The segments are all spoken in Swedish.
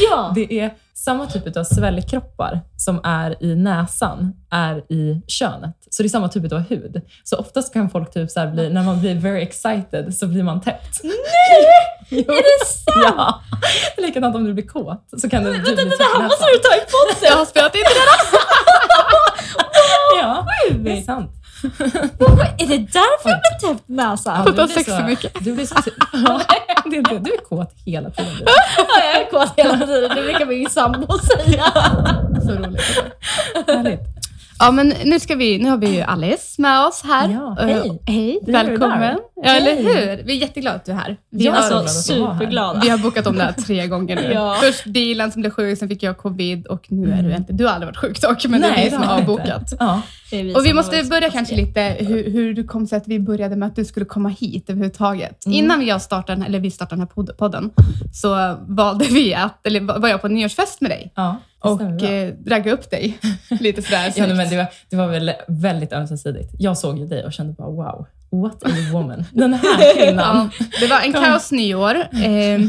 Ja! Det är samma typ av svällkroppar som är i näsan, är i könet. Så det är samma typ av hud. Så oftast kan folk typ så här bli, när man blir very excited så blir man täppt. Nej! Är det sant? Ja. Likadant om du blir kåt så kan du typ Vänta, det här måste du ta i podden! Jag har spelat in det där. Ja, det är sant. Är det därför jag blir täppt näsan? Ja, du blir sex så- för mycket. Du blir så... Ja, det är inte- Du är kåt hela tiden. Ja, jag är kåt hela tiden. Det brukar min sambo säga. Så roligt. Härligt. Ja, men nu, ska vi, nu har vi ju Alice med oss här. Ja, Eh, hej. hej, Du är välkommen. Ja, eller Hej. hur? Vi är jätteglada att du är här. Vi, Ja, har, så Alltså superglada. vi har bokat om det här tre gånger nu. Ja. Först Dilan som blev sjuk, sen fick jag covid och nu är du inte... Du har aldrig varit sjuk dock, men det är vi det som har avbokat. Ja. Är vi Och vi måste börja kanske lite hur, hur det kom sig att vi började med att du skulle komma hit överhuvudtaget. Mm. Innan jag startade, eller vi startade den här pod- podden så valde vi att, eller var jag på en nyårsfest med dig Ja, och eh, draggade upp dig lite sådär Ja, men det, var, det var väl väldigt ömsesidigt. Jag såg ju dig och kände bara wow, what a woman. Den här kvinnan. Ja, det var en kaos nyår eh,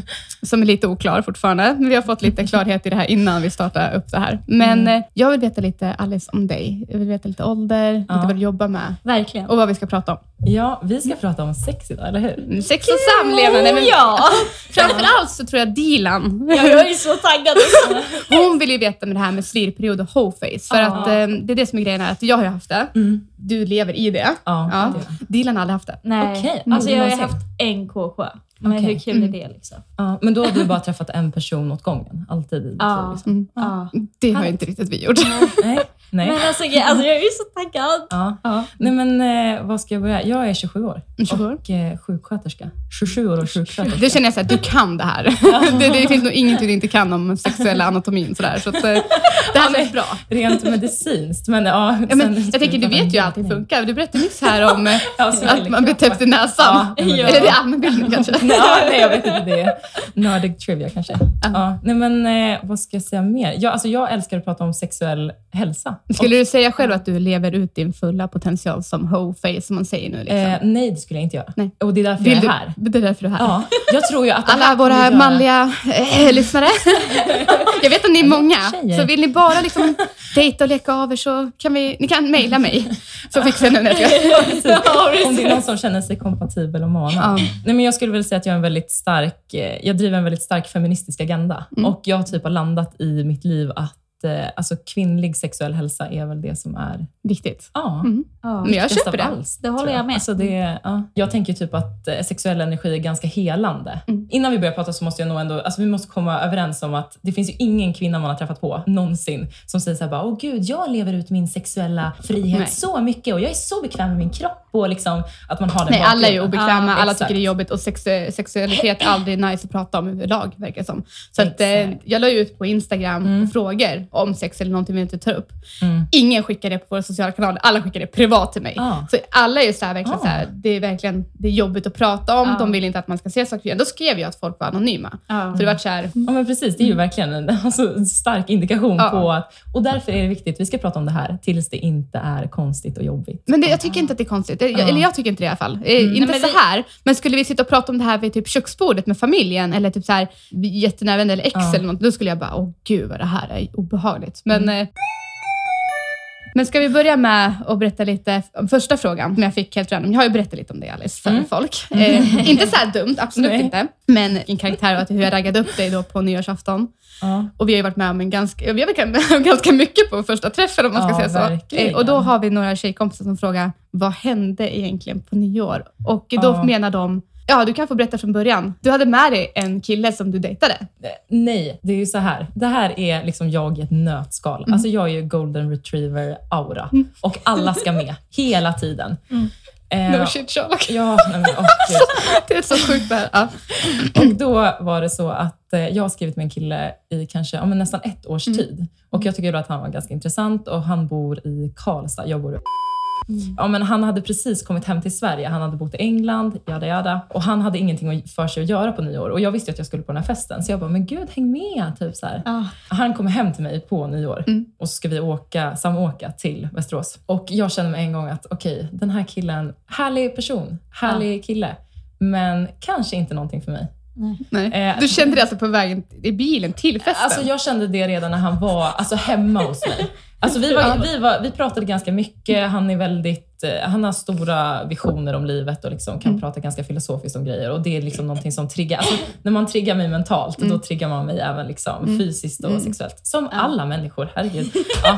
som är lite oklar fortfarande, men vi har fått lite klarhet i det här innan vi startade upp det här. Men Mm. eh, jag vill veta lite, Alice, om dig. Jag vill veta lite ålder, Ja. lite vad du jobbar med Verkligen. och vad vi ska prata om. Ja, vi ska prata om sex idag, eller hur? Sex och samlevnad. Nej, men Ja! Framförallt så tror jag Dilan, ja! Jag är så taggad. hon vill ju veta med det här med slirperiod och hoeface. För Ja. att eh, det är det som är grejen här, att jag har ju haft det. Mm. Du lever i det. Ja, Ja. det. Dilan har aldrig haft det. Nej, Okej, alltså jag har ju haft en KK. Men Okej. hur kul är det liksom? ja. Men då har du bara träffat en person åt gången? Alltid Ja. Liksom. Mm. Ja. Det har Härligt. inte riktigt vi gjort. Nej. Nej. Men alltså, jag, alltså jag är ju så taggad. Ja. Ja. Nej, men eh, vad ska jag börja? Jag är 27 år 27 år. och eh, sjuksköterska. 27 år och sjuksköterska. Det känner jag såhär, du kan det här. Det, det finns nog ingenting du inte kan om sexuella anatomin. Sådär. Så att, eh, det här känns bra. Rent medicinskt. Men, ja, Ja, men, sen- jag tänker, du vet ju hur allting funkar. Du berättade nyss här om eh, Ja, att man blir täppt i näsan. Ja, Eller det är allmänbildning kanske. Nej, ja, nej, jag vet inte. Det är nördig trivia kanske. Ja. nej, men eh, vad ska jag säga mer? Jag, alltså, jag älskar att prata om sexuell hälsa. Skulle du säga själv att du lever ut din fulla potential som hoe-face, som man säger nu? Liksom? Eh, nej, det skulle jag inte göra. Nej. Och det är därför Vill jag är du, här. Det är därför du är här. Ja, jag tror ju att Alla våra göra- manliga eh, lyssnare. jag vet att ni är många, tjejer. så vill ni bara liksom dejta och leka av er så kan vi, ni kan mejla mig. Så fixar jag nu. Precis. Om det är någon som känner sig kompatibel och manad. Ja. Nej, men jag skulle väl säga att jag är en väldigt stark, eh, jag driver en väldigt stark feministisk agenda. Mm. Och jag typ har landat i mitt liv att eh, alltså, kvinnlig sexuell hälsa är väl det som är Viktigt. ja, Mm. Ja. Men jag köper det. allt, Det håller tror jag med. Alltså det, ja. Jag tänker typ att eh, sexuell energi är ganska helande. Mm. Innan vi börjar prata så måste jag nog ändå, alltså vi måste komma överens om att det finns ju ingen kvinna man har träffat på någonsin som säger så här bara, åh gud, jag lever ut min sexuella frihet Nej. så mycket och jag är så bekväm med min kropp och liksom att man har den Nej, alla är bakgrunden. obekväma, Ja, alla exakt. tycker det är jobbigt och sex, sexualitet är aldrig nice att prata om överlag, verkar det som. Så att, eh, jag la ut på Instagram Mm. frågor om sex eller någonting vi inte tar upp. Mm. Ingen skickar det på våra sociala kanaler, alla skickar det privat till mig. Ja. Så alla är så här, verkligen Ah. så här, det är verkligen det är jobbigt att prata om, Ja. de vill inte att man ska se saker. Då skrev jag att folk var anonyma. Ja. Så det var så här, Ja men precis, det är ju verkligen en alltså, stark indikation Ja. på att, och därför är det viktigt, vi ska prata om det här tills det inte är konstigt och jobbigt. men det, jag tycker inte att det är konstigt. Jag, Ja. Eller jag tycker inte det i alla fall. Eh, Mm. Inte Nej, så här, men skulle vi sitta och prata om det här vid typ köksbordet med familjen eller typ så här jättenära vänner eller ex eller något, då skulle jag bara, åh gud vad det här är obehagligt. Men, Mm. eh, men ska vi börja med att berätta lite om första frågan som jag fick helt random. Jag har ju berättat lite om det Alice, för Mm. folk. Eh, inte så här dumt, absolut Nej. inte. Men din karaktär och hur jag raggade upp dig då på nyårsafton. Ja. Och vi har ju varit med om en ganska, vi har varit med om ganska mycket på första träffen om man ska Ja, säga så. verkligen. Och då har vi några tjejkompisar som frågar, vad hände egentligen på nyår? Och då Ja. menar de, ja du kan få berätta från början. Du hade med dig en kille som du dejtade. Eh, Nej, det är ju så här. Det här är liksom jag i ett nötskal. Mm. Alltså jag är ju golden retriever-aura och alla ska med hela tiden. Mm. Eh, No shit Sherlock. Ja, nej men, gud. Det är så sjukt det här. Ja. Och då var det så att eh, jag har skrivit med en kille i kanske ja, nästan ett års Mm. tid. Och jag tycker då att han var ganska intressant och han bor i Karlstad. Jag bor i Ja, men han hade precis kommit hem till Sverige. Han hade bott i England, jada jada. Och han hade ingenting för sig att göra på nyår. Och jag visste att jag skulle på den här festen. Så jag bara, men gud, häng med. Typ så här. Ja. Han kommer hem till mig på nyår Mm. och så ska vi åka, samåka till Västerås. Och jag känner med en gång att okej, den här killen, härlig person, härlig kille. Men kanske inte någonting för mig. Nej. Eh, Du kände det alltså på vägen i bilen till festen? Alltså jag kände det redan när han var alltså, hemma hos mig. Alltså vi, var, vi, var, vi pratade ganska mycket. Han är väldigt, eh, han har stora visioner om livet och liksom kan prata ganska filosofiskt om grejer. Och Det är liksom någonting som triggar. Alltså, när man triggar mig mentalt, då triggar man mig även liksom fysiskt och sexuellt. Som alla människor, herregud. Ja.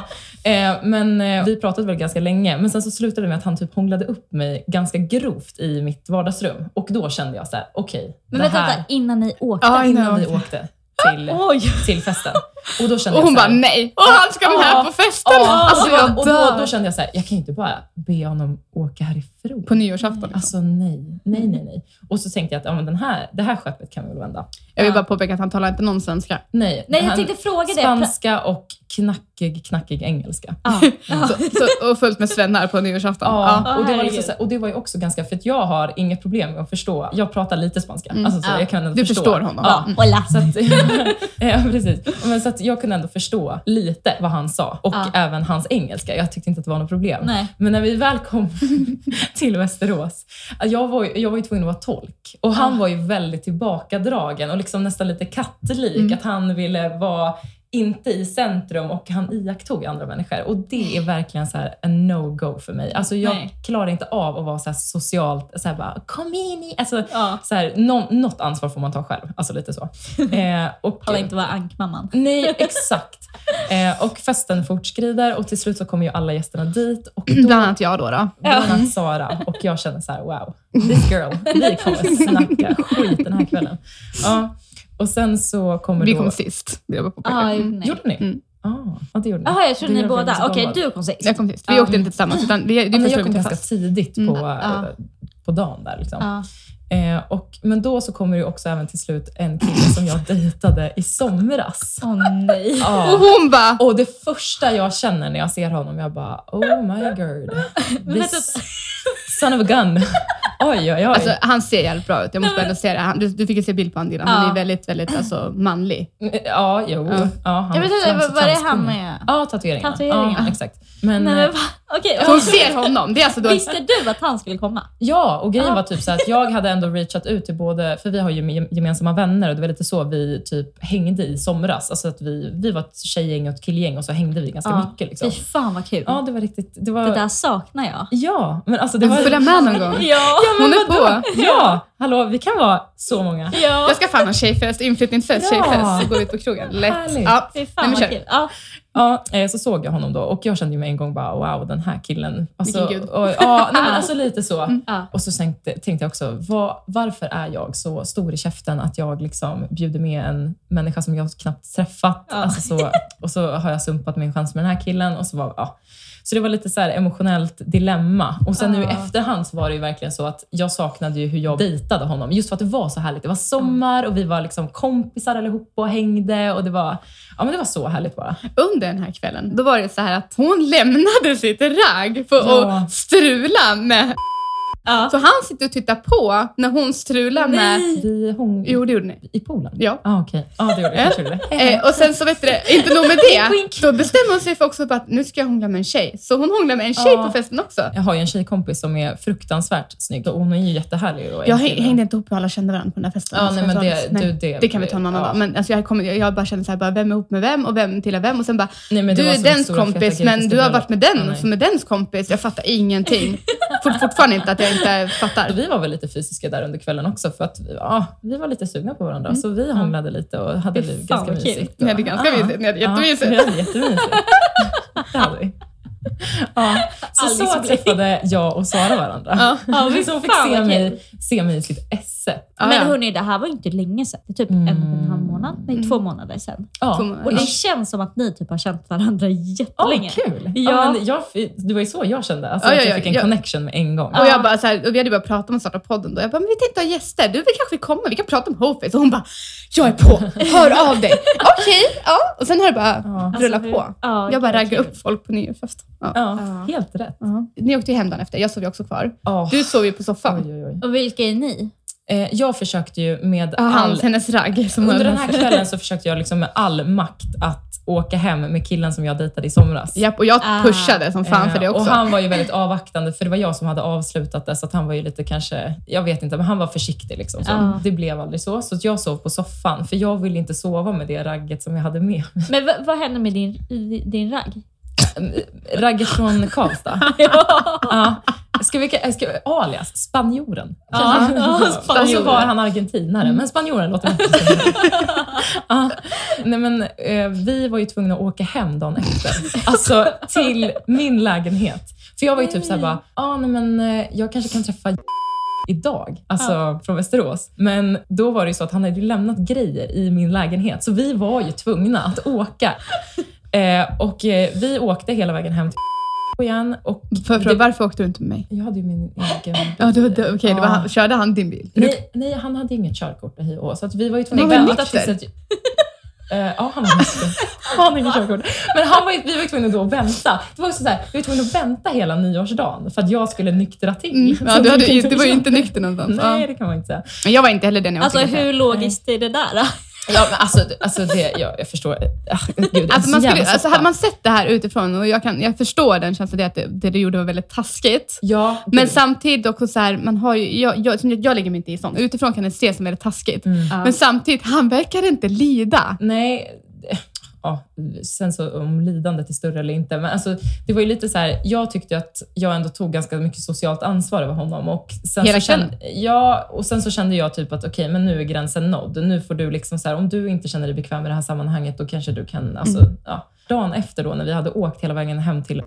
Eh, men eh, vi pratade väl ganska länge. Men sen så slutade det med att han typ hånglade upp mig ganska grovt i mitt vardagsrum. Och då kände jag så här: okej, Men det vänta, här... vänta, innan ni åkte. Ja, innan innan vi åkte till, till festen. Och då kände och hon jag så bara här, nej, och han ska med här på festen! Alltså, och, jag då, och då, då kände jag så här, jag kan inte bara be honom åka härifrån. På nyårsafton. Liksom. Alltså nej, nej, nej, nej. Och så tänkte jag att ja, men den här, det här skeppet kan vi väl vända. jag vill bara påpeka att han talar inte någon svenska. Nej, Nej, jag han- tänkte fråga det. Spanska och knackig, knackig engelska. Ja. Så, så, och fullt med svennar på nyårsafton. Ja, Ja. och, det var liksom så och det var ju också ganska, för att jag har inget problem med att förstå. Jag pratar lite spanska. Alltså, så Ja. jag kan ändå Du förstå. förstår honom. Ja. Mm. Hola. Så att, ja, precis. Men så att jag kunde ändå förstå lite vad han sa och även hans engelska. Jag tyckte inte att det var något problem. Nej. Men när vi väl kom till Västerås, jag var, ju- jag var ju tvungen att vara tolk och han Ah. var ju väldigt tillbakadragen och liksom nästan lite kattlik. Att han ville vara inte i centrum och han iakttog andra människor. Och det är verkligen så här en no-go för mig. Alltså jag Nej. klarar inte av att vara så här socialt, så här bara kom in i... Alltså, Ja. så här, nå, något ansvar får man ta själv. Alltså lite så. Eh, och, Palla inte vara ankmamman. Nej, exakt. Eh, och festen fortskrider och till slut så kommer ju alla gästerna dit. Och då, Bland annat jag då. då. bland annat Sara. Och jag känner så här: wow, this girl, vi kommer snacka skit den här kvällen. Ja. Och sen så kommer Vi då... kom sist, vill jag bara påpeka. Ah, nej. Gjorde ni? Mm. Ah, ja, det gjorde ni. Jaha, jag trodde Det ni båda. Okej, bara- du kom sist. Jag kom sist. Vi Ja. åkte inte tillsammans, utan det, det Ja, jag vi kom ganska tidigt på, Mm. Ja. på dagen där. Liksom. Ja. Eh, och, men då så kommer det också även till slut en kille som jag dejtade i somras. Åh nej. Ja. Och hon bara, Och det första jag känner när jag ser honom, jag bara oh my god. This son of a gun. Oj, oj, oj. alltså, han ser jävligt bra ut. Jag måste ändå säga det. Han, du, du fick ju se bild på honom Dilan. Han Ja. är väldigt, väldigt alltså, manlig. ja, jo. Ja. Ja. han Jag vet är inte, vad det han med? Ja, tatueringarna. Tatueringarna. Ja, exakt. Men, Nej, eh, men va? Okej, Så hon ser honom. Det är alltså då, Visste du att han skulle komma? Ja, och grejen Ja. var typ så att jag hade ändå reachat ut till både, för vi har ju gem- gemensamma vänner och det var lite så vi typ hängde i somras. Alltså att vi, vi var ett tjejgäng och ett killgäng och så hängde vi ganska Ja. mycket. Liksom. Fy fan vad kul. Ja, det var riktigt... Det, var, Det där saknar jag. Ja, men alltså det du var... följa med någon gång. Ja. Hon är på. Ja, hallå, vi kan vara så många. ja. Jag ska fan ha tjejfest, inflyttningsfest, Ja. tjejfest, så går vi ut på krogen. Lätt. Ja. Nej, fan kul. Ja. Ja, eh, så såg jag honom då och jag kände ju med en gång bara wow, den här killen. Alltså, Vilken gud. och, ja, nej, men alltså lite så. Ja. Och så tänkte, tänkte jag också, vad, varför är jag så stor i käften att jag liksom bjuder med en människa som jag knappt träffat? Ja. Alltså så, och så har jag sumpat min chans med den här killen. Och så, var, ja. Så det var lite så emotionellt dilemma. Och sen nu i Ja. efterhand så var det ju verkligen så att jag saknade ju hur jag dejtade honom. Just för att det var så härligt. Det var sommar och vi var liksom kompisar allihopa och hängde. Och det var, ja, men det var så härligt bara. Under den här kvällen, då var det så här att hon lämnade sitt ragg för Ja. att strula med... Ja. Så han sitter och tittar på när hon strular med... Vi Jo, det gjorde ni. I Polen? Ja. Ah, okej. Ja, det gjorde jag. Kanske gjorde det. Eh, och sen så vet du det, inte nog med det, då bestämmer hon sig för också på att nu ska jag hångla med en tjej. Så hon hånglar med en tjej Ja. på festen också. Jag har ju en tjejkompis som är fruktansvärt snygg och hon är ju jättehärlig. Och Jag hängde inte ihop hur alla kände varandra på den här festen. Så nej, men jag det, nej, du, det, det kan vi ta en annan ja. dag. Men alltså, jag, kommer, jag bara kände så här, bara, vem är ihop med vem och vem tillhör vem? Och sen bara, Nej, men det du är dens kompis, men du har varit med den som är dens kompis. Jag fattar ingenting. Fort, fortfarande inte att jag inte fattar. Vi var väl lite fysiska där under kvällen också för att ja, vi var lite sugna på varandra. Så vi hånglade lite och hade det ganska mysigt. Ni hade ganska mysigt, ni hade jättemysigt. Ja, vi hade jättemysigt. Det hade vi. Ja, så, så Alice blev- träffade jag och Sara varandra. Ja. Ja, fy så hon fick se mig, se mig i sitt esse. Ja, Men ja. hörni, det här var inte länge sedan. Det är typ en och en halv månad. Nej, två månader sedan. Ja. Och det känns som att ni typ har känt varandra jättelänge. kul! Ja. Ja. men jag, det var ju så jag kände. Alltså, att jag ja, fick en ja. connection med en gång. Och, jag bara, så här, och vi hade bara pratat om att starta podden då. Jag bara, men vi tänkte ha gäster. Du vill kanske komma? Vi kan prata om Hoface. Och hon bara, jag är på. Hör av dig. Okej, ja. Och sen har det bara Ja. rullat Alltså, på. Ja, Jag bara raggar upp folk på nyårsfest. Ja. Ja, helt rätt. Ja. Ni åkte ju hem dagen efter. Jag sov ju också kvar. Oh. Du sov ju på soffan. Oj, oj, oj. Och vilka är ni? Eh, jag försökte ju med Ja, all... hans, hennes ragg. Som Under den här kvällen så försökte jag liksom med all makt att åka hem med killen som jag dejtade i somras. Japp, och jag Ah. pushade som fan för det Eh, också. Och han var ju väldigt avvaktande, för det var jag som hade avslutat det, så att han var ju lite kanske, jag vet inte, men han var försiktig. Liksom, så. Ja. Det blev aldrig så. Så att jag sov på soffan, för jag ville inte sova med det ragget som jag hade med mig. Men vad, vad hände med din, din ragg? Ragget från Karlstad. ja. Ska vi, ska, alias, spanjoren. Ja, ja, Och så spanjoren. var han argentinare, men spanjoren låter bättre. ja. Nej, men, eh, vi var ju tvungna att åka hem dagen efter. Alltså till min lägenhet. För jag var ju typ såhär bara, ah, nej, men, eh, jag kanske kan träffa idag, alltså från Västerås. Men då var det ju så att han hade lämnat grejer i min lägenhet, så vi var ju tvungna att åka. Eh, och eh, vi åkte hela vägen hem till igen. Och För, för, det- varför åkte du inte med mig? jag hade ju min egen bil. Ja, det, det, okej, det var Ja. han, körde han din bil? Nej, nej, han hade inget körkort i HO, så att vi var ju tvungna att vänta tills... Att, Eh, ja, han var nykter. Han hade inget körkort. Men han var, vi var ju tvungna då att vänta. Det var också så här, vi var tvungna att vänta hela nyårsdagen för att jag skulle nyktra till. Mm. Ja, du, hade, det du var ju inte nykter någonstans. Nej, det kan man inte säga. Men jag var inte heller den jag Alltså hur logiskt är det där? Ja, men alltså, alltså det, jag, jag förstår. Ah, Gud, det är Alltså, så man skulle, alltså, hade man sett det här utifrån, och jag, kan, jag förstår den känslan, det att det, det du gjorde var väldigt taskigt. Ja, Men samtidigt också så här, man har ju, jag, jag, jag, jag lägger mig inte i sånt. Utifrån kan det ses som väldigt taskigt. Mm. Men samtidigt, han verkar inte lida. Nej, ja, sen så om lidandet är större eller inte. Men alltså, det var ju lite så här, jag tyckte att jag ändå tog ganska mycket socialt ansvar över honom. Och sen Hela så kände, Ja, och sen så kände jag typ att okej, men nu är gränsen nådd. Nu får du liksom så här, om du inte känner dig bekväm i det här sammanhanget, då kanske du kan, alltså, ja. Dagen efter då, när vi hade åkt hela vägen hem till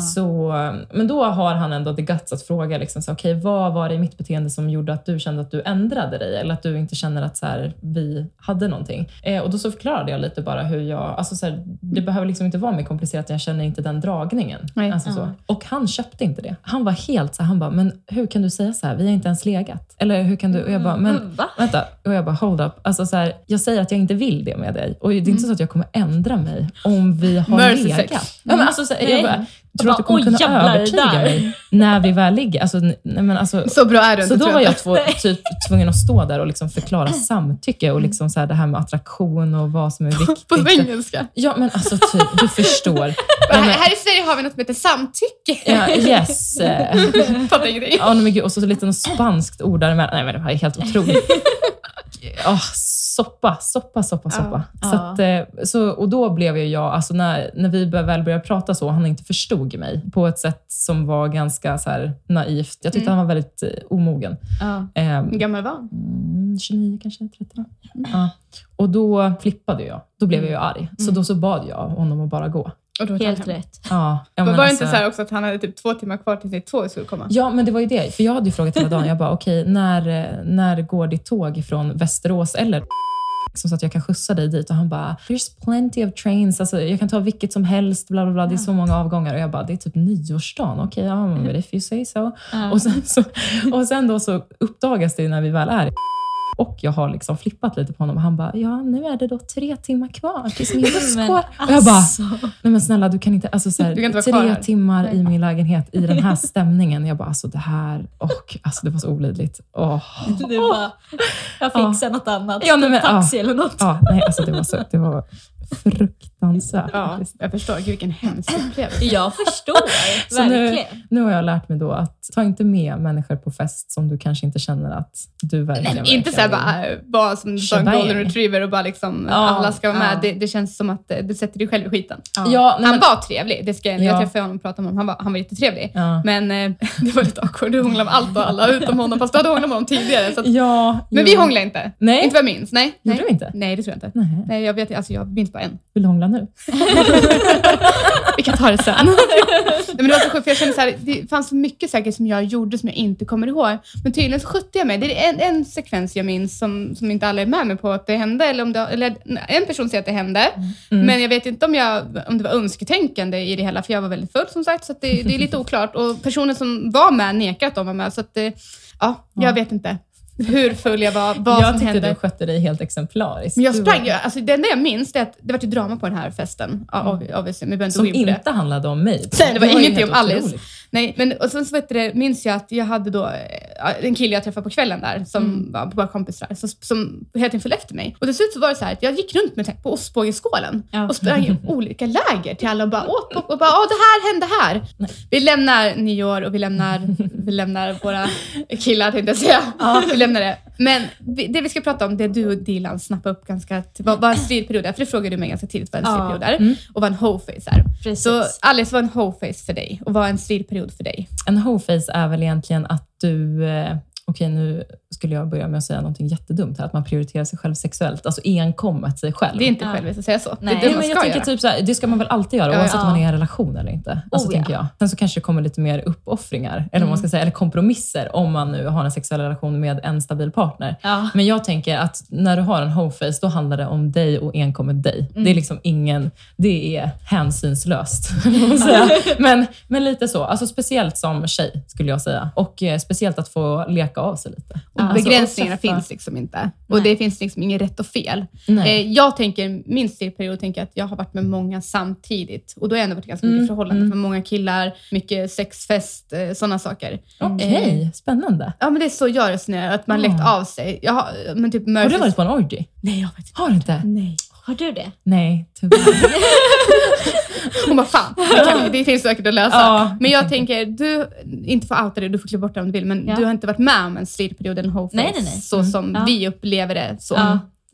så, men då har han ändå the guts att fråga, liksom, så, okay, vad var det i mitt beteende som gjorde att du kände att du ändrade dig? Eller att du inte känner att så här, vi hade någonting. Eh, och då så förklarade jag lite bara hur jag... Alltså, så här, det behöver liksom inte vara mer komplicerat, jag känner inte den dragningen. Nej. Alltså, så. Ja. Och han köpte inte det. Han var helt så här, han bara, men hur kan du säga så här? Vi har inte ens legat. Eller hur kan du... Och jag bara, men Mm? Vänta, och jag bara hold up. Alltså så här, jag säger att jag inte vill det med dig och det är inte så att jag kommer ändra mig om vi har Mercy legat. sex. Ja, men alltså, så här, jag bara, tror att du kommer kunna jävlar, övertyga mig när vi väl ligger. Alltså, nej, men alltså, Så bra är du så inte då tror var jag jag två, typ, tvungen att stå där och liksom förklara samtycke och liksom så här, det här med attraktion och vad som är viktigt. På engelska. Ja, men alltså typ, du förstår. Men, här i Sverige har vi något som heter samtycke. ja, yes. Fattar ingenting. Ja, men gud, och så lite något spanskt ord däremellan. Nej, men det var helt otroligt. Oh, soppa, soppa, soppa, soppa. Ja. Så att, eh, så, och då blev ju jag, alltså när, när vi väl började prata så, han inte förstod mig på ett sätt som var ganska så här, naivt. Jag tyckte Mm. han var väldigt eh, omogen. Ja. Eh, Hur gammal var han? mm, 29 kanske, 30. Ja. Och då flippade jag. Då blev jag ju arg. Så då så bad jag honom att bara gå. Och då tog Helt rätt. Ja, Var, men var det alltså- inte så här också att han hade typ två timmar kvar till sitt tåg skulle komma? Ja, men det var ju det. För jag hade ju frågat hela dagen. Jag bara, okej, när, eh, när går ditt tåg från Västerås eller liksom, så att jag kan skjutsa dig dit? Och han bara, there's plenty of trains. Alltså, jag kan ta vilket som helst. Bla, bla, bla. Det är så många avgångar. Och jag bara, det är typ nyårsdagen. Okej, ja, men if you say so. Ja. Och sen, så, och sen då så uppdagas det ju när vi väl är i och jag har liksom flippat lite på honom och han bara, ja nu är det då tre timmar kvar tills min buss Men går. Och jag bara, alltså. nej men snälla du kan inte, alltså så här, inte tre timmar i min lägenhet i den här stämningen. Jag bara, alltså det här, och alltså det var så olidligt. Åh. Du bara, jag fixar något annat. Ja, nej, men, Taxi eller något. Ja, nej alltså det var, så, det var fruktansvärt. Ja, jag förstår. Gud vilken hemsk upplevelse. Jag förstår, Så nu, verkligen. nu har jag lärt mig då att ta inte med människor på fest som du kanske inte känner att du verkligen Nej, inte såhär bara, bara som du sa, en golden retriever och bara liksom Ja, alla ska vara med. ja. Det, det känns som att eh, du sätter dig själv i skiten. Ja, Han men, var trevlig, det ska jag, jag Ja. träffade honom och pratade med honom. Han var, han var jättetrevlig. ja. Men eh, det var lite awkward. Du hånglade med allt och alla utom honom, fast du hade hånglat med honom tidigare. Så att, ja, men vi hånglade inte. Nej, Inte vad jag minns. Nej. gjorde Nej. du inte? Nej, det tror jag inte. Nej. Nej, jag vet alltså jag minns bara en. Vill du hångla nu? Vi kan ta det sen. Nej, men det var så sjukt, för jag kände så här, det fanns så mycket säkert som jag gjorde som jag inte kommer ihåg. Men tydligen så skötte jag mig. Det är en, en sekvens jag minns som, som inte alla är med mig på att det hände. Eller om det, eller en person säger att det hände. Mm. Men jag vet inte om, jag, om det var önsketänkande i det hela, för jag var väldigt full som sagt. Så det, det är lite oklart. Och personen som var med nekar att de var med. Så att, det- ja, jag Ja. vet inte hur full jag var, vad jag som tyckte hände. du skötte dig helt exemplariskt. Men jag sprang var- ju, alltså det enda jag minns är att det var ju drama på den här festen. Ja, Mm. inte Som det. inte handlade om mig. Nej, det var ingenting helt om Alice. otroligt. Nej, men och sen så vet du, minns jag att jag hade då, eh, ja, en kille jag träffade på kvällen där, som var på våra kompisar, som, som hela tiden följde efter mig. Och till slut så var det så att jag gick runt med på ostbågeskålen Ja. och sprang i olika läger till alla och bara åt och, och bara åh det här hände här. Vi lämnar nyår och vi lämnar, vi lämnar våra killar tänkte jag säga. Vi lämnar det. Men det vi ska prata om, det du och Dilan snappade upp ganska, vad, vad en stridperiod är, för det frågade du mig ganska tidigt vad en stridperiod är och vad en hoe-face är. Precis. Så Alice, vad är en hoe-face för dig och vad är en stridperiod för dig? En hoe-face är väl egentligen att du... Okej, nu skulle jag börja med att säga någonting jättedumt här. Att man prioriterar sig själv sexuellt. Alltså enkommet sig själv. Det är inte Ja. själviskt att säga så. Nej. Det är det Nej, man men ska jag tänker göra. typ så här, det ska man väl alltid göra, Ja, oavsett ja. om man är i en relation eller inte. Alltså, Oh, ja. tänker jag. Sen så kanske det kommer lite mer uppoffringar, eller, vad man ska säga, eller kompromisser, om man nu har en sexuell relation med en stabil partner. Ja. Men jag tänker att när du har en homeface, då handlar det om dig och enkommet dig. Det är liksom ingen, det är hänsynslöst. men, men lite så. Alltså speciellt som tjej, skulle jag säga. Och eh, speciellt att få leka av sig lite. Och Alltså, begränsningarna och finns liksom inte. Och Nej. det finns liksom inget rätt och fel. Nej. Eh, jag tänker, min stilperiod tänker jag att jag har varit med många samtidigt. Och då har jag ändå varit i ganska Mm, mycket förhållanden mm. med många killar, mycket sexfest, eh, sådana saker. Okej, spännande. Ja men det är så jag resonerar, att man Ah. lekt av sig. Jag har, men typ Har du varit på en orgy? Nej, jag har faktiskt Har du inte? Nej. Har du det? Nej, tyvärr. Hon bara, fan, det, kan, det finns säkert att lösa. Ja. Men jag tänker, du, inte för outa det, du får klippa bort det om du vill, men Ja. du har inte varit med om en stridperiod, en hoe Nej, nej, nej. så som Ja. vi upplever det. Så.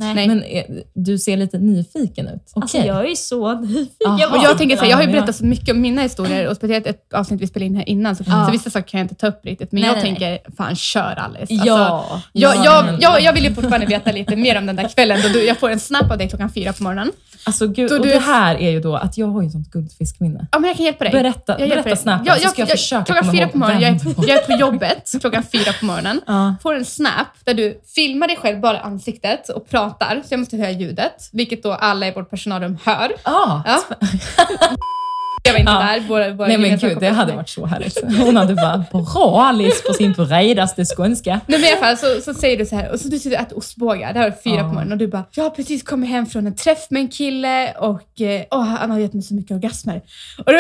Nej. Men eh, du ser lite nyfiken ut. Okej. Alltså jag är så nyfiken. Aha. Jag Och jag tänker så här, jag har ju berättat så mycket om mina historier och speciellt ett avsnitt vi spelade in här innan, så, Ja. så vissa saker kan jag inte ta upp riktigt. Men Nej, jag nej, tänker, fan kör Alice. Alltså, Ja. jag, Ja, jag, jag, jag vill ju fortfarande veta lite mer om den där kvällen då du, jag får en snap av dig klockan fyra på morgonen. Alltså gud, och du- det här är ju då att jag har ju sånt guldfiskminne. Ja, men jag kan hjälpa dig. Berätta, jag berätta dig. snappen Jag, så jag, ska jag, jag, försöka klockan fyra på morgonen, jag är, jag är på jobbet klockan fyra på morgonen. Får en snap där du filmar dig själv bara ansiktet och pratar, så jag måste höra ljudet, vilket då alla i vårt personalrum hör. Ah, Ja. Jag var inte Ja. där. Våra, våra Nej men gud, det hade varit så härligt. Hon hade bara, bra Alice på sin bredaste skånska. Nej, men i alla fall så, så säger du så här, och så du sitter och äter ostbågar, det här var fyra Ja. på morgonen och du bara, jag har precis kommit hem från en träff med en kille och eh, åh, han har gett mig så mycket orgasmer. Och du,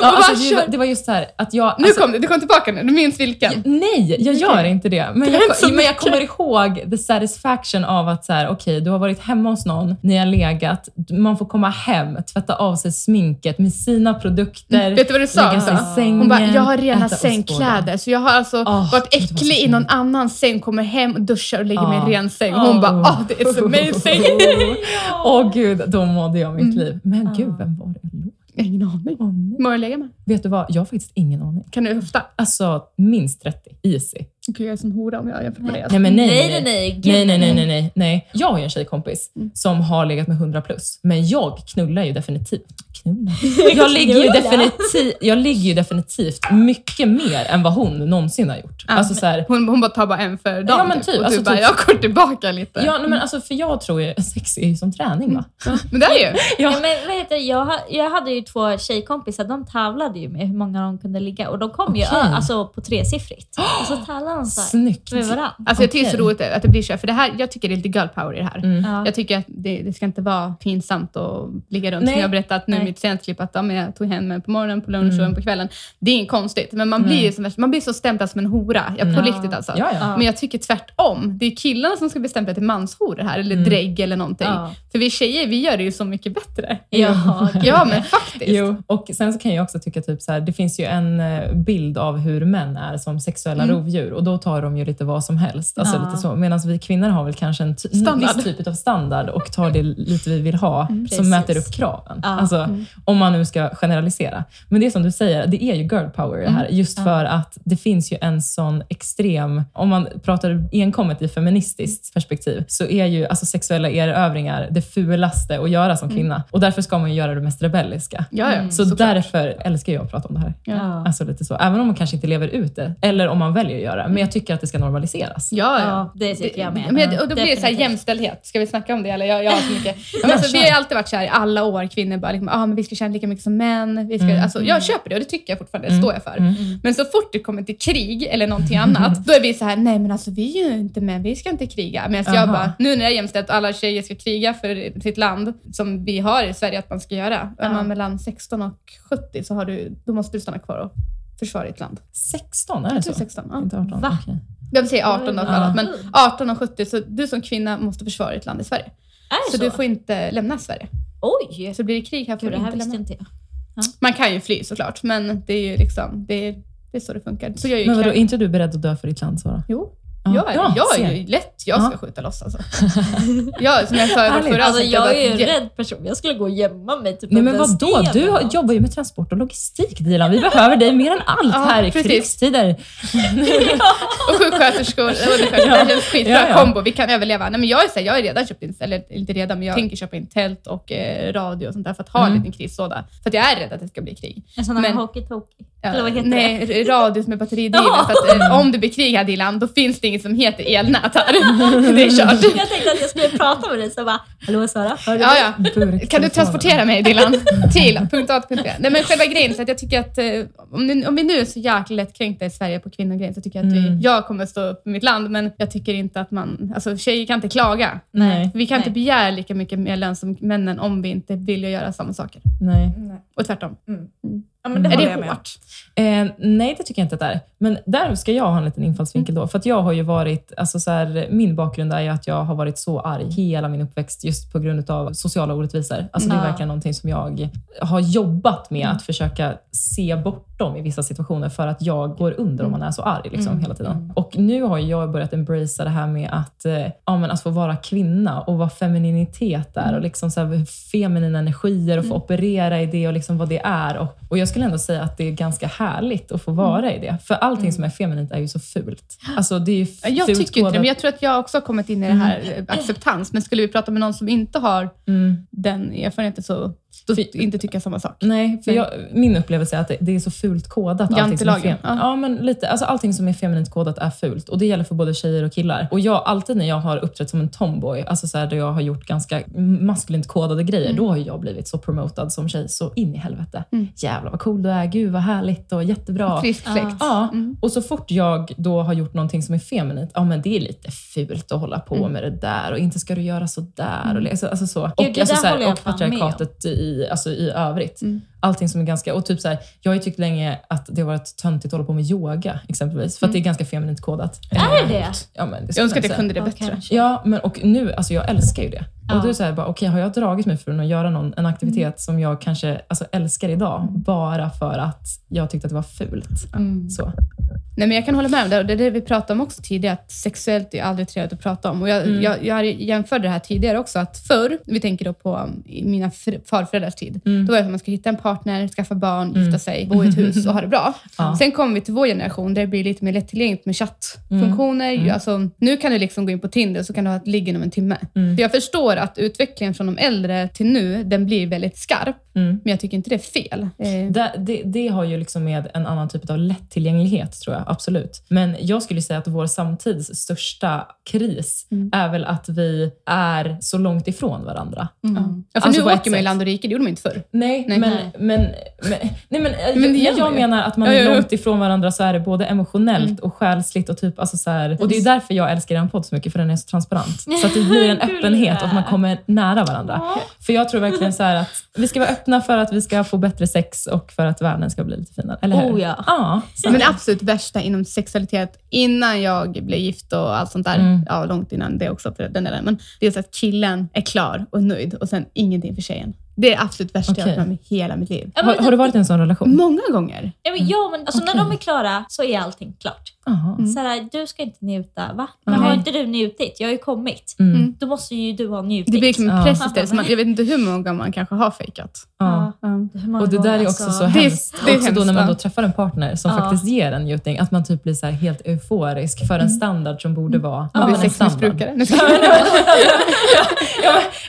Ja, och bara, alltså, var- det var just så här att jag... nu alltså, kom det, du kom tillbaka nu, du minns vilken. Nej, jag gör inte det. Men Det jag, men jag kommer ihåg the satisfaction av att så här, okej, du har varit hemma hos någon, ni har legat, man får komma hem, tvätta av sig sminket med sina produkter. Vet du vad du sa? lägga sig i sängen, Hon bara, jag har rena äta sängkläder. Så jag har alltså Åh, varit äcklig i någon annans säng, kommer hem och duschar och lägger mig i en Ja. ren säng. Och hon bara, åh, det är så amazing. Åh gud, då mådde jag mitt Mm. liv. Men gud, vem var det ingen aning. Hur många lägger med? Vet du vad, jag har faktiskt ingen aning. Kan du höfta? Alltså minst 30, easy. Gud, jag är som hora om jag jämför med det. Nej men nej, Nej, nej, nej. Gud, nej, nej, nej, nej. nej, nej, nej. Jag har ju en tjejkompis Mm. som har legat med 100 plus, men jag knullar ju definitivt. Knulla. Jag ligger, ju jag ligger ju definitivt mycket mer än vad hon någonsin har gjort. Ja. Alltså så här, Hon, hon bara tar bara en för dagen Ja, men typ. och du Alltså, bara, typ- jag går tillbaka lite. ja, nej, men alltså, för jag tror ju sex är ju som träning va? Men det är ju. Ja. men vad heter? Jag, jag hade ju två tjejkompisar, de tävlade ju med hur många de kunde ligga och de kom ju Okej. ö- alltså, på tresiffrigt. Och så tävlade de så här Snyggt. med varandra. Alltså jag tycker det är så roligt att det blir så för det här, jag tycker det är lite girl power i det här. Mm. Ja. Jag tycker att det, det ska inte vara pinsamt att ligga runt. Nej. Som jag har berättat nu Nej. Mitt klipp, att ja, jag tog hem en på morgonen, på lunch och Mm. en på kvällen. Det är inget konstigt, men man blir, ju som, man blir så stämplad som en hora. Ja, på Mm. riktigt alltså. Ja, ja. Men jag tycker tvärtom. Det är killarna som ska bli stämplade till manshoror här, eller Mm. drägg eller någonting. För vi tjejer, vi gör det ju så mycket bättre. Ja, Ja, men faktiskt. Jo, och sen så kan jag också tycka typ så här, det finns ju en eh, bild av hur män är som sexuella Mm. rovdjur och då tar de ju lite vad som helst. Alltså lite så. Medan vi kvinnor har väl kanske en ty- Standard. viss typ av standard och tar det lite vi vill ha som precis. mäter upp kraven. Alltså, Mm. Om man nu ska generalisera. Men det är som du säger, det är ju girl power det här. Just Ja. för att det finns ju en sån extrem, om man pratar enkommet i feministiskt perspektiv, så är ju alltså sexuella erövringar det fulaste att göra som kvinna. Och därför ska man ju göra det mest rebelliska. Ja, ja. Mm. Så såklart. därför älskar jag att prata om det här. Ja. Alltså lite så. Även om man kanske inte lever ut det, eller om man väljer att göra det. Men jag tycker att det ska normaliseras. Ja, ja. Det tycker jag med. Men, och då blir det så här jämställdhet. Ska vi snacka om det? Eller jag, jag har så mycket. Men alltså, vi har ju alltid varit så här i alla år, kvinnor bara liksom, ah, men vi ska tjäna lika mycket som män. Vi ska, Mm. alltså, jag köper det och det tycker jag fortfarande, det Mm. står jag för. Mm. Men så fort det kommer till krig eller någonting annat, då är vi så här, nej men alltså vi är ju inte män, vi ska inte kriga. Men jag Aha. bara, nu när det är jämställt och alla tjejer ska kriga för sitt land, som vi har i Sverige att man ska göra. Är man mellan 16 och 70 så har du, då måste du stanna kvar och försvara ditt land. 16, är det Jag så? tror 16. Ja. Inte 18? Va? okej. Jag vill säga 18 då, Ja. men 18 och 70, så du som kvinna måste försvara ditt land i Sverige. Är det Så så? du får inte lämna Sverige. Oj! Så blir det krig här får Gud, du det här inte visste lämna. inte jag. Man kan ju fly såklart, men det är ju liksom, det är, det är så det funkar. Så jag är ju Men vadå, är inte du beredd att dö för ditt land, Sara? Jo, Ja. Jag är, Ja, jag är ju lätt. Jag ska Ja. skjuta loss alltså. jag, som jag sa förra Alltså jag är ju en rädd person. Jag skulle gå och gömma mig typ Nej men en vadå? Du har- jobbar ju med transport och logistik Dilan. Vi behöver dig mer än allt Ja, här i krigstider. Och sjuksköterskor. Ja. Det känns skitbra Ja, kombo. Vi kan överleva. Nej, men jag, är så här, jag har redan köpt in, eller inte redan, men jag tänker köpa in tält och eh, radio och sånt där för att ha en Mm. liten krigslåda. För att jag är rädd att det ska bli krig. En sån här. Ja, Eller vad heter nej, det? radio som är batteridriven. För att, eh, om det blir krig här Dilan, då finns det inget som heter elnät här. det är kört. Jag tänkte att jag skulle prata med dig så bara, hallå Sara, hör du Ja, ja. Burk- Kan du transportera mig Dilan till punkt A till punkt B? Nej men själva grejen så att jag tycker att eh, om, ni, om vi nu är så jäkla lättkränkta i Sverige på kvinnogrejen så tycker jag att Mm. vi, jag kommer stå upp för mitt land men jag tycker inte att man, alltså tjejer kan inte klaga. Nej, Vi kan Nej. inte begära lika mycket mer lön som männen om vi inte vill göra samma saker. nej. Och tvärtom. Ja, men det är håller det jag med hårt? Eh, nej, det tycker jag inte att det är. Men där ska jag ha en liten infallsvinkel då. För att jag har ju varit, alltså så här, min bakgrund är ju att jag har varit så arg hela min uppväxt just på grund av sociala orättvisor. Alltså det är verkligen någonting som jag har jobbat med att försöka se bortom i vissa situationer för att jag går under om man är så arg liksom, hela tiden. Och nu har jag börjat embracea det här med att, eh, ja, men att få vara kvinna och vad femininitet är och liksom så här, feminina energier och få operera i det och liksom vad det är. Och, och jag skulle ändå säga att det är ganska härligt att få vara i det. För allting som är feminint är ju så fult. Alltså det är ju Ja, Jag fult tycker inte det, men jag tror att jag också har kommit in i det här eh, acceptans. Men skulle vi prata med någon som inte har Mm. den erfarenheten så För- inte tycka samma sak. Nej, för jag, min upplevelse är att det, det är så fult kodat. Allting som är Jantelagen, fem, ja. ja. men lite, alltså allting som är feminint kodat är fult. Och det gäller för både tjejer och killar. Och jag, alltid när jag har uppträtt som en tomboy, alltså så här, där jag har gjort ganska maskulint kodade grejer, då har jag blivit så promotad som tjej så in i helvete. Mm. Jävlar vad cool du är, gud vad härligt och jättebra. Frisk Ja. fläkt. Ja, Mm. och så fort jag då har gjort någonting som är feminint, ja men det är lite fult att hålla på Mm. med det där och inte ska du göra så där. Och, alltså, alltså så. Och, alltså, så här, och patriarkatet i, alltså, i övrigt. Mm. Allting som är ganska, och typ så här, jag har ju tyckt länge att det har varit töntigt att hålla på med yoga exempelvis, för att det är ganska feminint kodat. Är det det? Ja, men det Mm. Jag skulle önskar att jag kunde det bättre. kanske. Ja, men och nu, alltså jag älskar ju det. Ja. Och då är det så här, bara, okej, har jag dragit mig för att göra någon, en aktivitet Mm. som jag kanske alltså, älskar idag, bara för att jag tyckte att det var fult? Mm. Så. Nej, men jag kan hålla med om det. Och det är det vi pratade om också tidigare, att sexuellt är aldrig trevligt att prata om. Och jag, Mm. jag, jag jämförde det här tidigare också, att förr, vi tänker då på mina farföräldrars tid, Mm. då var det att man ska hitta en partner, skaffa barn, gifta sig, bo i ett hus och ha det bra. Ja. Sen kommer vi till vår generation där det blir lite mer lättillgängligt med chattfunktioner. Mm. Alltså, nu kan du liksom gå in på Tinder så kan du ha ett ligg inom en timme. Mm. Jag förstår att utvecklingen från de äldre till nu, den blir väldigt skarp. Mm. Men jag tycker inte det är fel. Eh, Det, det, det har ju liksom med en annan typ av lättillgänglighet, tror jag. Absolut. Men jag skulle säga att vår samtids största kris Mm. är väl att vi är så långt ifrån varandra. Ja, för Alltså, nu åker man ju land och rike, det gjorde man inte förr. Nej, Nej. men, Nej. Men, men, nej, men, Men det jag, jag menar att man Ja, är ja, ja. långt ifrån varandra så är det både emotionellt Mm. och själsligt. Och, typ, alltså så här, och det är därför jag älskar er podd så mycket, för den är så transparent. Så att det blir en öppenhet och att man kommer nära varandra. För jag tror verkligen så att vi ska vara öppna för att vi ska få bättre sex och för att världen ska bli lite finare. Eller hur? Oh, ja. ja så. Men det absolut värsta inom sexualitet, innan jag blev gift och allt sånt där, Mm. ja långt innan det också, för den delen, men det är så att killen är klar och nöjd och sen ingenting för tjejen. Det är det absolut värsta jag har varit med i hela mitt liv. Ja, men har, har du varit i en sån relation? Många gånger. Ja, men, ja, men alltså, Okej. när de är klara så är allting klart. Jaha. Så här, du ska inte njuta, va? Men har inte du njutit? Jag har ju kommit. Mm. Mm. Då måste ju du ha njutit. Det blir liksom en press istället. Man, jag vet inte hur många man kanske har fejkat. Ja. Ja. Och det där är också alltså- så Det är- hemskt. det är också då hemskt, när man då träffar en partner som Ja. faktiskt ger en njutning, att man typ blir så här helt euforisk för en standard som borde vara Man blir sexmissbrukare.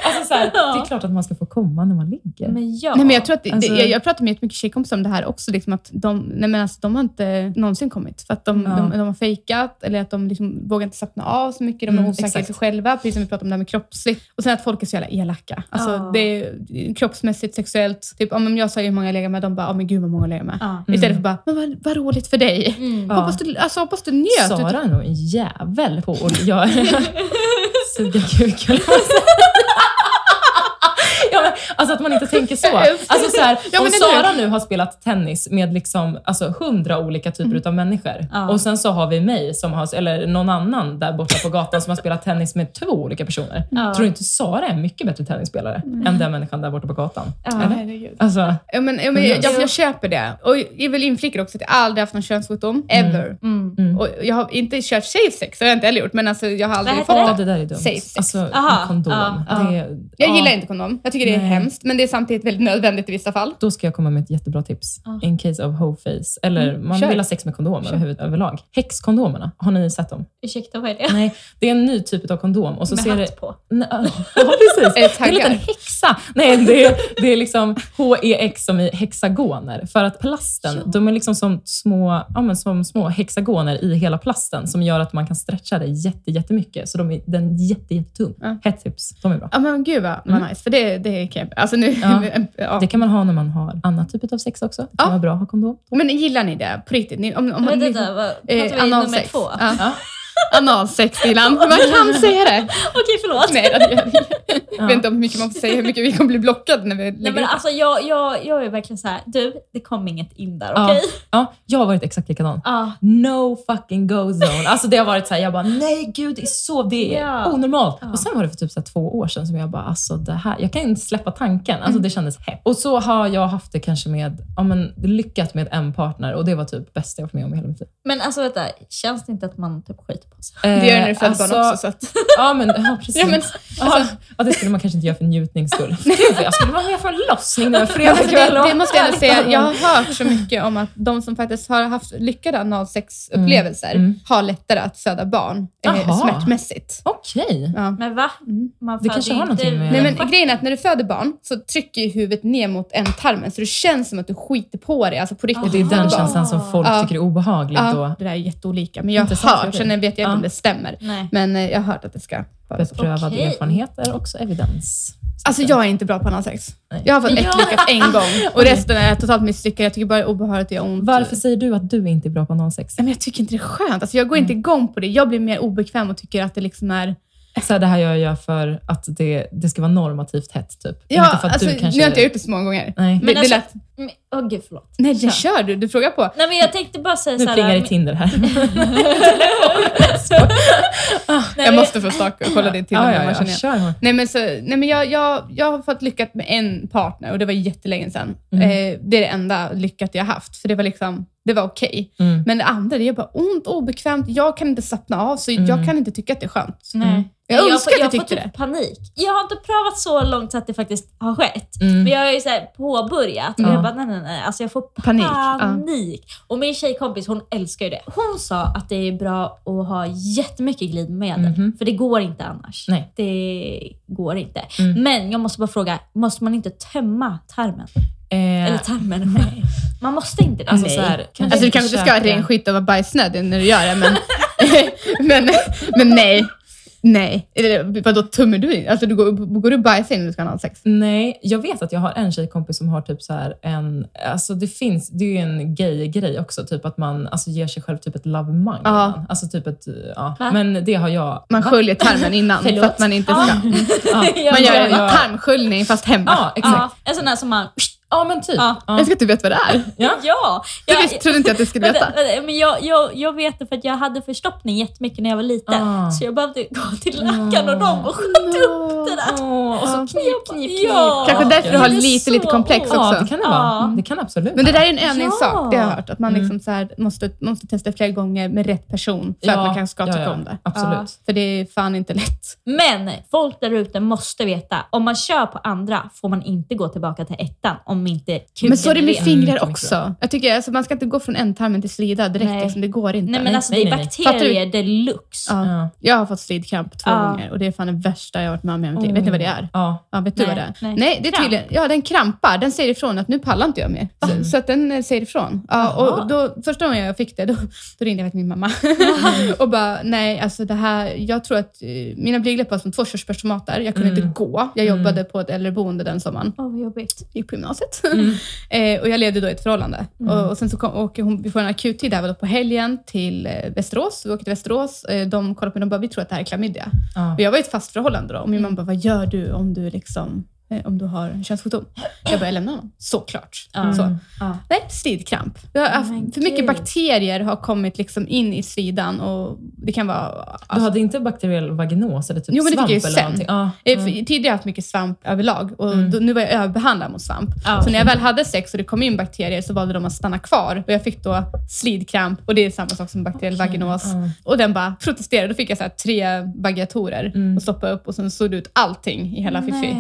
Alltså så här, Det är klart att man ska få komma när man ligger. Men ja. Nej, men jag, tror att det, Alltså- jag, jag pratar med jättemycket tjejkompisar om det här också. Liksom att de, nej, men alltså, de har inte någonsin kommit. För att de, Ja. De, de har fejkat eller att de liksom vågar inte slappna av så mycket. De är Mm, osäkra sig själva. Precis som vi pratade om det här med kroppsligt. Och sen att folk är så jävla elaka. Alltså, Ja. det är, kroppsmässigt, sexuellt. Typ, om jag sa hur många jag lägger med, de bara, oh, men gud vad många jag lägger med. Ja. Istället för bara, men vad, vad roligt för dig. Mm. Hoppas, du, alltså, hoppas du njöt. Sara är nog en jävel på att göra... Suga kuk, höll jag på att säga. ja, men, Alltså att man inte tänker så. Alltså så här, Ja, om? Sara nu har spelat tennis med liksom, alltså, hundra olika typer Mm. utav människor Ja. och sen så har vi mig, som har, eller någon annan där borta på gatan som har spelat tennis med två olika personer. Ja. Tror du inte Sara är en mycket bättre tennisspelare än den människan där borta på gatan? Ja. Eller? Herregud. Alltså, Ja, men, ja, men jag, jag, jag köper det. Och jag vill inflika också att jag aldrig haft någon könssjukdom. Ever. Mm. mm. Och jag har inte kört safe sex, det har jag inte heller gjort. Men alltså, jag har aldrig fått ja, det där är dumt. Safe sex. Alltså, Aha, kondom. ja, ja. Det, Jag ja, gillar inte kondom. Jag tycker det är Nej. Hemskt, men det är samtidigt väldigt nödvändigt i vissa fall. Då ska jag komma med ett jättebra tips. Ja. In case of hoe face. Eller man Mm, kör. vill ha sex med kondom överhuvud, överlag. Häxkondomerna, har ni sett dem? Ursäkta, vad är det? Nej, det är en ny typ av kondom. Och så Med ser hatt det, på. Nej, ja, precis. Det är en liten häxa. Nej, det är, det är liksom HEX som i hexagoner. För att plasten, Ja. de är liksom som små, ja, men som små hexagoner i hela plasten som gör att man kan stretcha det jätte, jättemycket. Så de är, den är jätte, jättetung. Ja. Hett tips. De är bra. Ja men gud vad, vad nice, för det, det kan jag... Alltså nu. Ja. ja. Det kan man ha när man har annat typ av sex också. Det kan Ja. vara bra att ha kondom. Men gillar ni det på riktigt? Ni, om, om man, Men vänta, vad, pratar eh, vi nummer två? Ja. Ja. Analsex, Dilan. Man kan säga det. Okej, förlåt. Nej, det gör jag. Ja. Vet inte hur mycket man får säga, hur mycket vi kommer bli blockade när vi Nej, men alltså, jag, jag, jag är verkligen så här, du, det kom inget in där, Ja. okej? Ja, jag har varit exakt likadan. Ja. No fucking go zone. Alltså det har varit så här, jag bara nej gud det är så, det är Ja. onormalt. Ja. Och sen var det för typ så två år sedan som jag bara, alltså det här, jag kan inte släppa tanken. Mm. Alltså det kändes hett. Och så har jag haft det kanske med, ja men lyckat med en partner och det var typ bästa jag varit med om i hela mitt liv. Men alltså vänta, känns det inte att man typ skiter? Det gör när du Eh, föder alltså, barn också. Så att, Ja men ja, precis. Ja, men, ja, ja, det skulle man kanske inte göra för njutnings skull. Jag skulle vara med för en lossning nu en Ja, fredag alltså, kväll. det, och- det måste jag ändå säga. Jag har hört så mycket om att de som faktiskt har haft lyckade analsexupplevelser Mm, mm. har lättare att föda barn eh, Jaha. smärtmässigt. Okej. Ja. Men va? Mm. Man Det kanske har någonting med- Nej, men grejen är att när du föder barn så trycker ju huvudet ner mot ändtarmen så det känns som att du skiter på dig. Alltså på riktigt. Det är den Aha. känslan som folk Ja. tycker är obehaglig. Ja, Då. det där är jätteolika. Men jag har hört, teori. sen vet jag inte om det stämmer. Nej. Men eh, jag har hört att det ska vara så. Beprövad Okej. erfarenhet är också evidens. Alltså jag är inte bra på analsex. Nej. Jag har fått ett Ja. lyckat en gång och resten är totalt misslyckad. Jag tycker bara det är obehagligt och gör ont. Varför säger du att du inte är bra på analsex? Men jag tycker inte det är skönt. Alltså jag går inte igång på det. Jag blir mer obekväm och tycker att det liksom är... Så här, det här gör jag för att det, det ska vara normativt hett, typ. Ja, inte för att alltså, du kanske... Nu har inte jag gjort det så många gånger. Nej, Det, Men det alltså- lät... Men- Åh gud, förlåt. Nej, det Kör. kör du. Du frågar på. Nej men jag tänkte bara säga nu såhär... plingar det Tinder här. Nej, Jag men- måste få staka och kolla din till. ja, ja, ja, kör. Nej, men, så, nej, men jag, jag, jag har fått lyckat med en partner och det var jättelänge sedan. Mm. Eh, det är det enda lyckat jag haft, för det var liksom det var okej. Mm. Men det andra, det är bara ont, obekvämt. Jag kan inte slappna av, så jag Mm. kan inte tycka att det är skönt. Nej. Jag får- önskar att jag jag får tyckte typ panik. Jag har inte prövat så långt så att det faktiskt har skett. Mm. Men jag har ju så här påbörjat och Ja. jag bara nej, nej, nej. Alltså jag får Panik, panik. ja. Och min tjejkompis hon älskar ju det. Hon sa att det är bra att ha jättemycket glidmedel. Mhm. För det går inte annars. Nej. Det går inte. Mm. Men jag måste bara fråga, måste man inte tömma tarmen? Eh, Eller tarmen? Nej. Man måste inte det. Alltså, så här, kanske Alltså du kanske inte ska ha käka- ren skit och vara bajsnödig när du gör det, men, men, men nej. Nej. Eller vadå, tummar du in? Alltså du går, går du och bajsar in när du ska ha analsex? Nej, jag vet att jag har en tjejkompis som har typ så här en... Alltså det finns, det är ju en gay-grej också, typ att man alltså ger sig själv typ ett lavemang. Ja. innan. Alltså typ ett... Ja. Va? Men det har jag... Man Va? sköljer tarmen innan för Förlåt. att man inte ska. Ja. Ja. Man gör en tarmsköljning fast hemma. Ja, exakt. Ja, en sån där som man... Ja, men typ. Ja. Ja. Jag ska att du vet vad det är. Ja. Ja! Det Jag, visst, trodde inte att du skulle veta. men jag, jag, jag vet det för att jag hade förstoppning jättemycket när jag var liten. Ah. Så jag behövde gå till läkaren och de och sköt upp det där. Åh, och så Ja. knip, knip, knip. Ja. Kanske därför du har Det är lite, lite komplex ont. Ja, också. det kan det vara. Ja. Det kan absolut Men det där är en övningssak, det har jag hört. Att man Mm. liksom så här måste, måste testa flera gånger med rätt person för Ja, att man kanske ska ja, tycka ja. om det. Absolut. För det är fan inte lätt. Men folk där ute måste veta, om man kör på andra får man inte gå tillbaka till ettan om inte kuken Men så är det med ren. fingrar också. Jag tycker alltså, man ska inte gå från ändtarmen till slida direkt. Nej. Liksom, det går inte. Nej men alltså nej, det är nej. bakterier deluxe. ja. Ja. Jag har fått slidkramp två Ja. gånger och det är fan det värsta jag har varit med om liv. Vet ni vad det är? Ja. Ja, vet du Nej, vad det är? nej. Nej, det är tydligen, ja den krampar. Den säger ifrån att nu pallar inte jag mer. Så, så att den eh, säger ifrån. Ja, och då, första gången jag fick det, då, då ringde jag till min mamma och bara, nej alltså det här, jag tror att eh, mina blygdläppar var som två körsbärstomater. Jag kunde Mm. inte gå. Jag Mm. jobbade på ett äldreboende den sommaren. Åh vad jobbigt. gick på gymnasiet. Mm. eh, och jag levde då i ett förhållande. Mm. Och, och sen så kom, åker hon, vi får en akuttid där på helgen till eh, Västerås. Vi åker till Västerås. Eh, de kollar på mig och bara, vi tror att det här är klamydia. Ja. Och jag var i ett fast förhållande då. Och Mm. min mamma bara, vad gör du om du liksom om du har en könssjukdom. Jag började lämna honom. Såklart. Ja. Så. Ja. Nej, slidkramp. Jag har haft, Men för mycket bakterier har kommit liksom in i slidan och det kan vara... Du hade inte bakteriell vaginos eller typ Jo, men det svamp fick jag ju eller sen. Eh, för Tidigare har jag haft mycket svamp överlag och Mm. då, nu var jag överbehandlad mot svamp. Ja, så när jag väl hade sex och det kom in bakterier så valde de att stanna kvar och jag fick då slidkramp och det är samma sak som bakteriell vaginos. Ja. Och den bara protesterade. Då fick jag så här tre bagiatorer Mm. och stoppa upp och sen såg det ut allting i hela Fifi.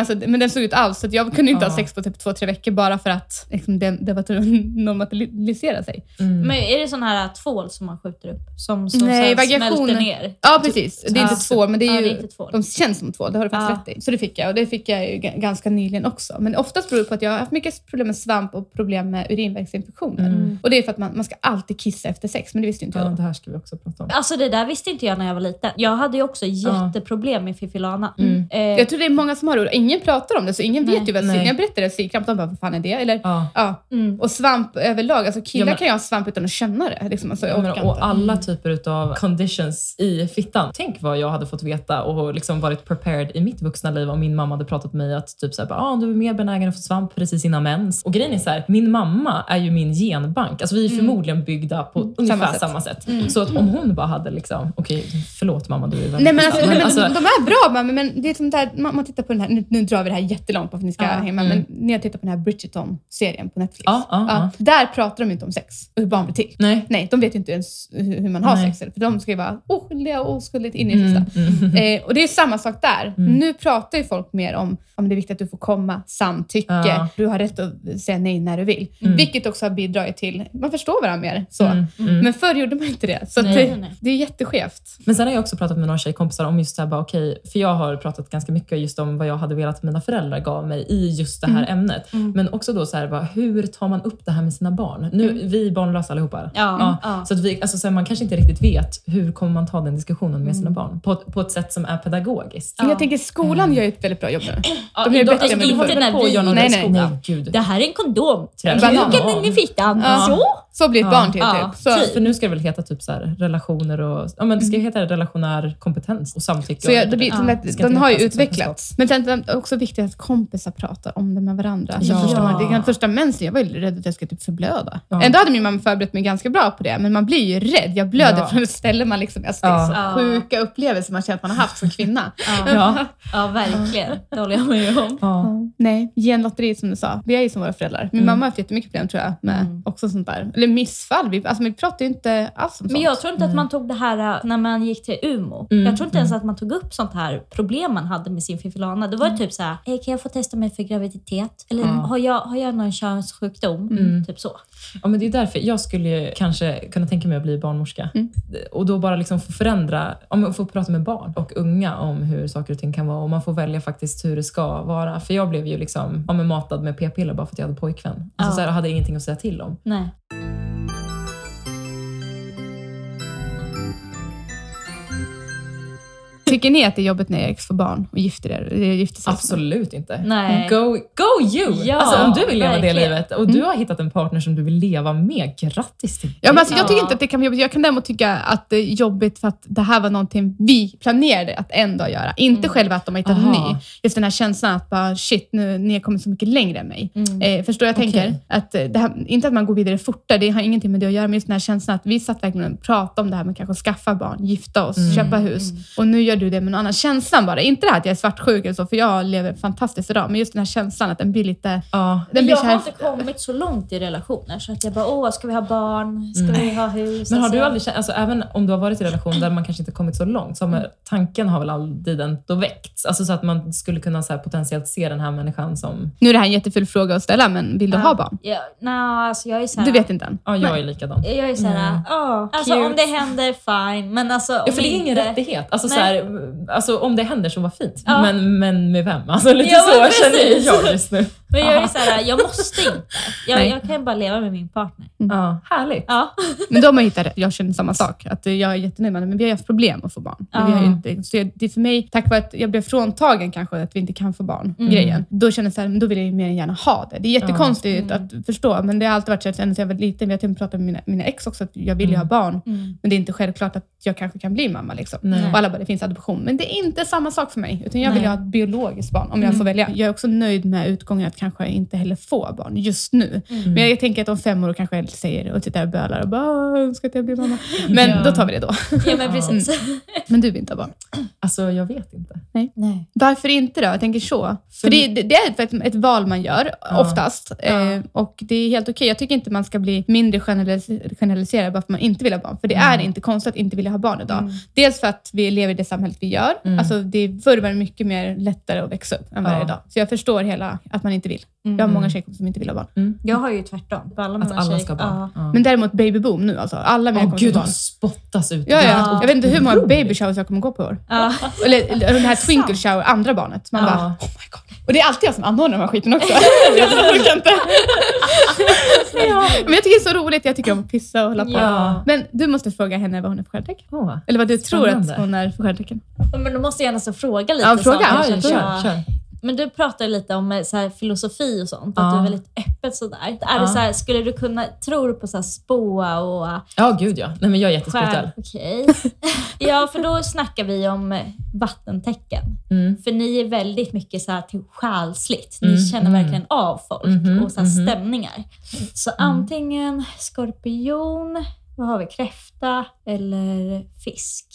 Men, alltså, men den såg ut alls, så att jag kunde inte Ja. ha sex på typ två, tre veckor bara för att liksom, det, det var normalisera sig. Mm. Men är det sån här tvål som man skjuter upp? Som, som Nej, smälter ner? Ja, precis. Det är Ja. inte tvål, men det är Ja, ju... det är inte tvål. De känns som två, det har du faktiskt Ja. rätt i. Så det fick jag och det fick jag ju ganska nyligen också. Men oftast beror det på att jag har haft mycket problem med svamp och problem med urinvägsinfektioner. Mm. Och det är för att man, man ska alltid kissa efter sex, men det visste ju inte Ja, jag. det här ska vi också prata om. Alltså det där visste inte jag när jag var liten. Jag hade ju också jätteproblem med fiffilana. Mm. Eh, Jag tror det är många som har det ingen pratar om det, så ingen Nej. vet ju vad. När jag berättade slidkramp, de bara, vad fan är det? Eller, Ja. ja. mm. Och svamp överlag, alltså killar Ja, men- kan ju ha svamp utan att känna det. Liksom, alltså, Ja, men, och inte. alla typer av conditions i fittan. Tänk vad jag hade fått veta och liksom varit prepared i mitt vuxna liv om min mamma hade pratat med mig att typ såhär, ah, du är mer benägen att få svamp precis innan mens. Och grejen är så här, min mamma är ju min genbank. Alltså vi är förmodligen byggda på ungefär sätt. samma sätt. Så att om hon bara hade liksom, okej förlåt mamma du är väldigt Nej men, alltså, men alltså, de är bra, men, men det är som där, man, man tittar på den här, nu, nu drar vi det här jättelångt bara för att ni ska Ja. hemma, Mm. men ni har tittat på den här Bridgerton-serien på Netflix. Ja, ja, ja. Där pratar de inte om sex och hur barn blir till. nej. Nej, de vet ju inte ens hur man har Nej. sex. För de ska ju vara oskyldiga och oskuldigt in i det sista. Mm, mm. Eh, och det är samma sak där. Mm. Nu pratar ju folk mer om om det är viktigt att du får komma, samtycke, du har rätt att säga nej när du vill. Mm. Vilket också har bidragit till, man förstår varandra mer. Så. Mm, mm. Men förr gjorde man inte det. Så Nej. det, Nej, det är jätteskevt. Men sen har jag också pratat med några tjejkompisar om just det här, bara, okej, för jag har pratat ganska mycket just om vad jag hade velat att mina föräldrar gav mig i just det här ämnet. Mm. Men också då så här, bara, hur tar man upp det här med sina barn? Nu, Vi är barnlösa allihopa. Ja, ja. Så att vi, alltså, så här, man kanske inte riktigt vet hur kommer man ta den diskussionen med sina Mm. barn på, ett- på ett sätt som är pedagogiskt. Men Ja. jag tänker skolan gör ju ett väldigt bra jobb nu. De är de- bättre än inte när vi... någon Nej, nej. Nej, gud. Det här är en kondom. Kuken in i fittan. Ja. Så. Så blir ett Ja. barn till Ja. typ. Så, Typ. För nu ska det väl heta typ så här, relationer och... Ja, men det ska heta relationär kompetens och samtycke. så jag, det blir, Ja. att den har ju heta utvecklats. Men sen är det också viktigt att kompisar pratar om det med varandra. Så Ja. första, man, det första mensen, jag var ju rädd att jag skulle typ förblöda. Ja. Ändå hade min mamma förberett mig ganska bra på det, men man blir ju rädd. Jag blöder Ja. från ett ställe man liksom, alltså, det är så sjuka upplevelser man känner att man har haft som kvinna. Ja. Ja. ja, verkligen. Det håller jag med om. Ja. Ja. Nej, genlotteriet som du sa. Vi är ju som våra föräldrar. Min Mm. mamma har haft jättemycket problem tror jag med Mm. också sånt där. Eller missfall. Vi, alltså, vi pratar ju inte alls om sånt. Men jag tror inte att man tog det här äh, när man gick till UMO. Mm, Jag tror inte ens att man tog upp sånt här problem man hade med sin fiffilana. Det var typ så här, "Eh, kan jag få testa mig för graviditet? Eller Ja. har, jag, har jag någon könssjukdom? Mm. Typ så. Ja, men det är därför jag skulle ju kanske kunna tänka mig att bli barnmorska. Mm. Och då bara liksom få förändra, om man får prata med barn och unga om hur saker och ting kan vara och man får välja faktiskt hur det ska vara. För jag blev ju liksom ja, matad med p-piller bara för att jag hade pojkvän. Alltså, Ja. så här, jag hade ingenting att säga till om. Nej. Tycker ni att det är jobbigt när Erik får barn och gifter er? Eller gifter sig? Absolut inte. Nej. Go, go you! Ja, alltså, om du vill leva det verkligen. livet och du har hittat en partner som du vill leva med, grattis till Ja, men alltså, jag Ja. tycker inte att det kan vara jobbigt. Jag kan däremot tycka att det är jobbigt för att det här var någonting vi planerade att en dag göra. Inte själva att de har hittat en ny. Just den här känslan att bara shit, nu, ni har kommit så mycket längre än mig. Mm. Eh, förstår jag tänker? Att, eh, det här, inte att man går vidare fortare, det har ingenting med det att göra, men just den här känslan att vi satt verkligen och pratade om det här med kanske att skaffa barn, gifta oss, Mm. köpa hus. Och nu gör du det med någon annan. Känslan bara. Inte det här att jag är svartsjuk eller så, för jag lever fantastiskt idag, men just den här känslan att den blir lite... Ja. Den blir jag så har inte kommit så långt i relationer så att jag bara, åh, ska vi ha barn? Ska Mm. vi ha hus? Men har Alltså, du aldrig känt, alltså, även om du har varit i relation där man kanske inte kommit så långt, så har, tanken har väl aldrig ändå väckts? Alltså så att man skulle kunna så här, potentiellt se den här människan som... nu är det här en jätteful fråga att ställa, men vill du Ja. ha barn? Ja, nej, alltså jag är så här, Du vet inte än? Ja, jag är likadan. Jag är såhär, Mm. ja. Alltså Cute. om det händer, fine. Men alltså om Ja, för det är ingen inte... rättighet. Alltså, så Nej. här, alltså, om det händer så var fint. Ja. Men, men med vem? Alltså, lite Ja, så känner precis. jag just nu. Men jag är så här, jag måste inte. Jag, jag kan bara leva med min partner. Ja, härligt. Ja. Men då har man hittat rätt. Jag känner samma sak. Att jag är jättenöjd med det, men vi har haft problem att få barn. Men vi har ju Ja. inte, så jag, det är för mig, tack vare att jag blev fråntagen kanske, att vi inte kan få barn, Mm. grejen. Då känner jag så här, då vill jag ju mer än gärna ha det. Det är jättekonstigt Mm. att förstå, men det har alltid varit så att sen jag var liten, vi har till och med pratat med mina, mina ex också, att jag vill ju ha barn. Mm. Men det är inte självklart att jag kanske kan bli mamma. Liksom. Nej. Och alla bara, det finns adoption. Men det är inte samma sak för mig. Utan jag vill Nej. ha ett biologiskt barn om jag Mm. får välja. Jag är också nöjd med utgången att kanske inte heller få barn just nu. Mm. Men jag tänker att om fem år kanske jag säger och där och bölar och bara, "Åh, jag önskar att jag blir mamma. Men Ja. då tar vi det då. ja, men precis. Men du vill inte ha barn. Alltså, jag vet inte. Nej. Varför inte då? Jag tänker så. För det, det, det är ett, ett val man gör, Ja. oftast. Ja. Eh, och det är helt okej. Jag tycker inte man ska bli mindre generalis- generaliserad bara för att man inte vill ha barn. För det är inte konstigt att inte vilja ha barn idag. Mm. Dels för att vi lever i det samhället vi gör. Mm. Alltså det, förr var det mycket mer lättare att växa upp än vad det är idag. Så jag förstår hela att man inte vill. Jag har många tjejer som inte vill ha barn. Jag har ju tvärtom. Alla Att alla tjejer- ska ha barn. Ja. Men däremot babyboom nu alltså. Alla mina kompisar gud, har de barn. spottas ut. Ja, ja. Jag vet inte hur många baby showers jag kommer gå på i år. Ja. Eller, eller den här twinkle shower, andra barnet. Man Ja. bara, oh my god. Och det är alltid jag som anordnar de här skiten också. jag orkar inte. Men jag tycker det är så roligt. Jag tycker om att pissa och hålla på. Ja. Men du måste fråga henne vad hon är för stjärntecken. Åh. Eller vad du tror Spännande. att hon är för stjärntecken. Men då måste jag nästan fråga lite. Ja, fråga. så Ja, kör, kör. Men du pratar lite om eh, så här, filosofi och sånt, Ja. att du är väldigt öppet sådär. Är Ja. det så här, skulle du kunna, tror du på så här spåa och Ja, gud ja. Nej, men jag är jättespirituell. Okej. ja, för då snackar vi om vattentecken. Mm. För ni är väldigt mycket så här till själsligt. Ni Mm, känner mm. verkligen av folk Mhm, och så mhm. stämningar. Så antingen skorpion, vad har vi, kräfta eller fisk.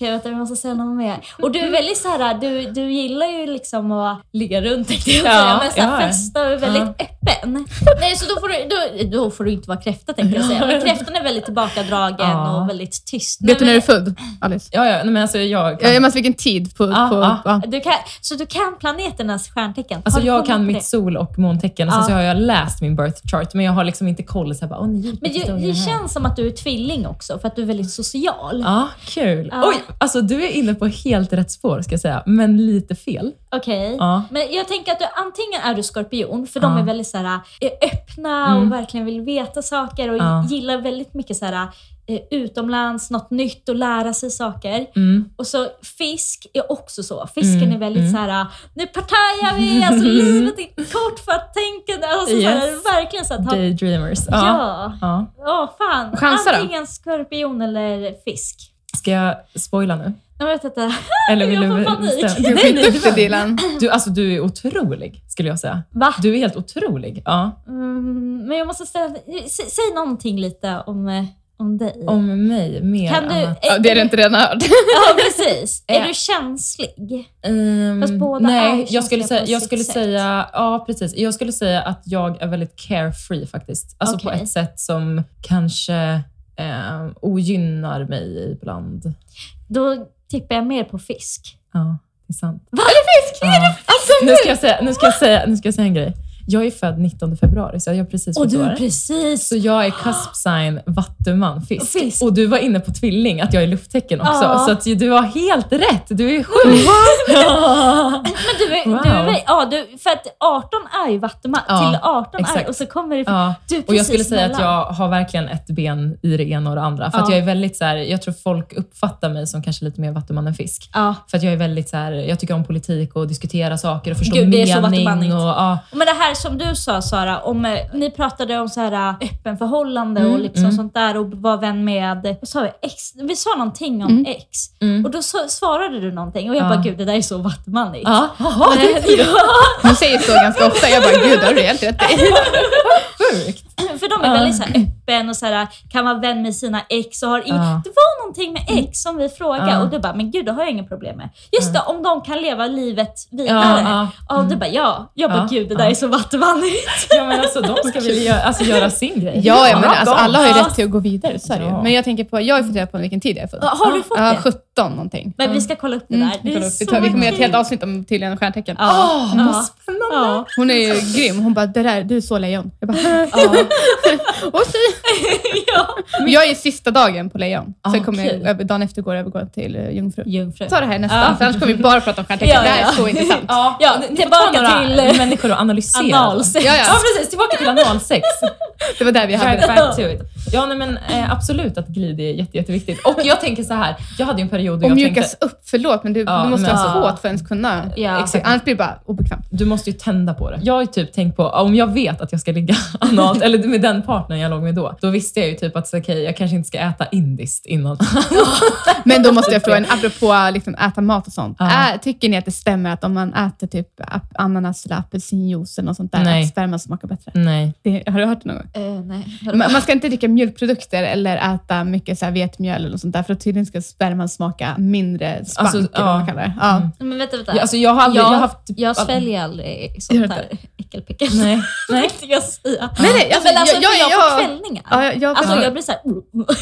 Jag vet inte, vi måste säga något mer. Och du är väldigt så här, du, du gillar ju liksom att ligga runt tänkte jag Ja, säga, men så här, ja. festa och är väldigt Ja. öppen. Nej, så då får, du, då, då får du inte vara kräfta tänkte jag säga. Men kräftan är väldigt tillbakadragen Ja. och väldigt tyst. Vet du Men- när du är född, Alice? Ja, ja. Nej, men alltså jag kan, Jag måste vilken tid på... Ja, på ja. ja. Du kan, så du kan planeternas stjärntecken? alltså jag kan mitt det? sol och måntecken och sen Ja. så har jag läst min birth chart men jag har liksom inte koll. Så här, bara, Åh, nej, Men det, det känns som att du är tvilling också, för att du är väldigt social. Ja, kul. Ja. Oj, alltså du är inne på helt rätt spår ska jag säga, men lite fel. Okej. Ja. Men jag tänker att du, antingen är du skorpion, för de Ja. är väldigt så här, eh, öppna Mm. och verkligen vill veta saker och Ja. gillar väldigt mycket så här, eh, utomlands, något nytt och lära sig saker. Mm. Och så fisk är också så. Fisken Mm, är väldigt mm. så här, nu partajar vi, alltså livet är kort för att tänka. Alltså, så här, Yes. verkligen så att ha, Daydreamers. Ja. Ja. ja. Åh fan. Chansa då. Antingen skorpion eller fisk. Ska jag spoila nu? Jag vet inte. Eller vill Jag får du panik. Du är Nej, nej, skitduktig Dilan. du, alltså, du är otrolig, skulle jag säga. Va? Du är helt otrolig. Ja. Mm, men jag måste ställa, sä, säg någonting lite om, eh, om dig. Om mig, mer kan du, annat. Ja, det är du inte redan hört. Ja, precis. är Ja. du känslig? Ehm, Fast båda är nej, ju jag skulle, säga, på jag skulle sätt. säga, ja precis. Jag skulle säga att jag är väldigt carefree faktiskt. Alltså på Okej. ett sätt som kanske eh, ogynnar mig ibland. Då tippar jag mer på fisk. Ja, det är sant. Va? Är det fisk? Ja. Alltså, Nu ska, jag säga, nu, ska jag säga, nu ska jag säga en grej. Jag är född 19 februari, så jag har precis Och du år. är precis... Så jag är cusp sign, vattuman, fisk. Fisk. Och du var inne på tvilling, att jag är lufttecken också. Ja. Så att du har helt rätt. Du är sjuk. Ja. Men du, är- Wow. du, är ja, du, för att 18 är ju vattuman. Ja, Till 18 är exakt. och så kommer det... Ja. Du är Och jag skulle precis säga att jag har verkligen ett ben i det ena och det andra. För att Ja. jag är väldigt så här, jag tror folk uppfattar mig som kanske lite mer vattuman än fisk. För att jag är väldigt så här, jag tycker om politik och diskutera saker och förstå Gud, det är så mening. och, ja, Men det här som du sa Sara, om, eh, ni pratade om så här eh, öppen förhållande och Mm, liksom mm. sånt där och var vän med, vad sa vi, ex? Vi sa någonting om Mm. ex. Mm. Och då så, svarade du någonting och jag Ja. bara, gud det där är så vattumanigt. Ja, jaha, det ja, Hon säger så ganska ofta. Jag bara, gud, har du helt rätt i. sjukt. för de är väldigt så här öppen och så här, kan vara vän med sina ex och har in... Ja. Det var någonting med ex som vi frågade och du bara, men gud det har jag inga problem med. Just det, om de kan leva livet vidare. Ja. du bara, ja. Jag bara, gud det där är så vattumanigt. Ja, men alltså, de ska väl göra, alltså, göra sin grej. Ja, ja men alltså, alla har ju rätt till att gå vidare. Så är det ju. Ja. Men jag tänker på, jag har reda på vilken tid jag är född. Har du fått det? 17 någonting. Men vi ska kolla upp det Mm, där. vi, Det är upp. vi, så tar, vi kommer göra ett helt avsnitt om tydligen stjärntecken. Ja. Åh, Ja. vad spännande. Hon är ju grym. Hon bara, det där, du är så lejon. Jag bara, Ja. Och så, ja. jag är sista dagen på lejon. Ah, Sen kommer okej. jag, över- dagen efter går jag övergå till uh, jungfru. Jungfru. Ta det här nästa, Ja. för annars kommer vi bara prata om stjärntecken. Ja, Det här ja. är så intressant. Ja, Ja, tillbaka till, eh, människor och analysera. Analsex. Ja, ja. Ja, precis. Tillbaka till analsex. Det var där vi hade det. Ja, nej, men eh, absolut att glid är jätte, jätteviktigt. Och jag tänker så här, jag hade ju en period då Och jag mjukas tänkte, upp, förlåt, men du, Ja, du måste men vara så alltså- hårt för att ens kunna. Ja. Exakt. Annars blir det bara obekvämt. du måste ju tända på det. Jag har ju typ tänkt på, om jag vet att jag ska ligga analt, eller med den partnern jag låg med då, då visste jag ju typ att okej, jag kanske inte ska äta indiskt innan. Men då måste jag fråga, en, apropå liksom äta mat och sånt. Ja. Är, tycker ni att det stämmer att om man äter typ ananas eller apelsinjuice eller något sånt där, Nej. att sperma smakar bättre? Nej. Det, har du hört det någon gång? Eh, nej. Man, man ska inte dricka mjölkprodukter eller äta mycket så här vetemjöl eller något sånt där, för att tydligen ska sperman smaka mindre spank, Alltså, eller vad ja. man kallar det. Ja. Mm. Men vänta, vänta. Ja, alltså, jag har aldrig, jag, jag har haft... typ jag sväljer aldrig sånt du där äckelpickel. Nej. Nej. Jag säga. Nej, nej, alltså, men alltså, jag- jag, jag- jag, får kvällningar. Ja, jag, jag, Alltså jag blir såhär...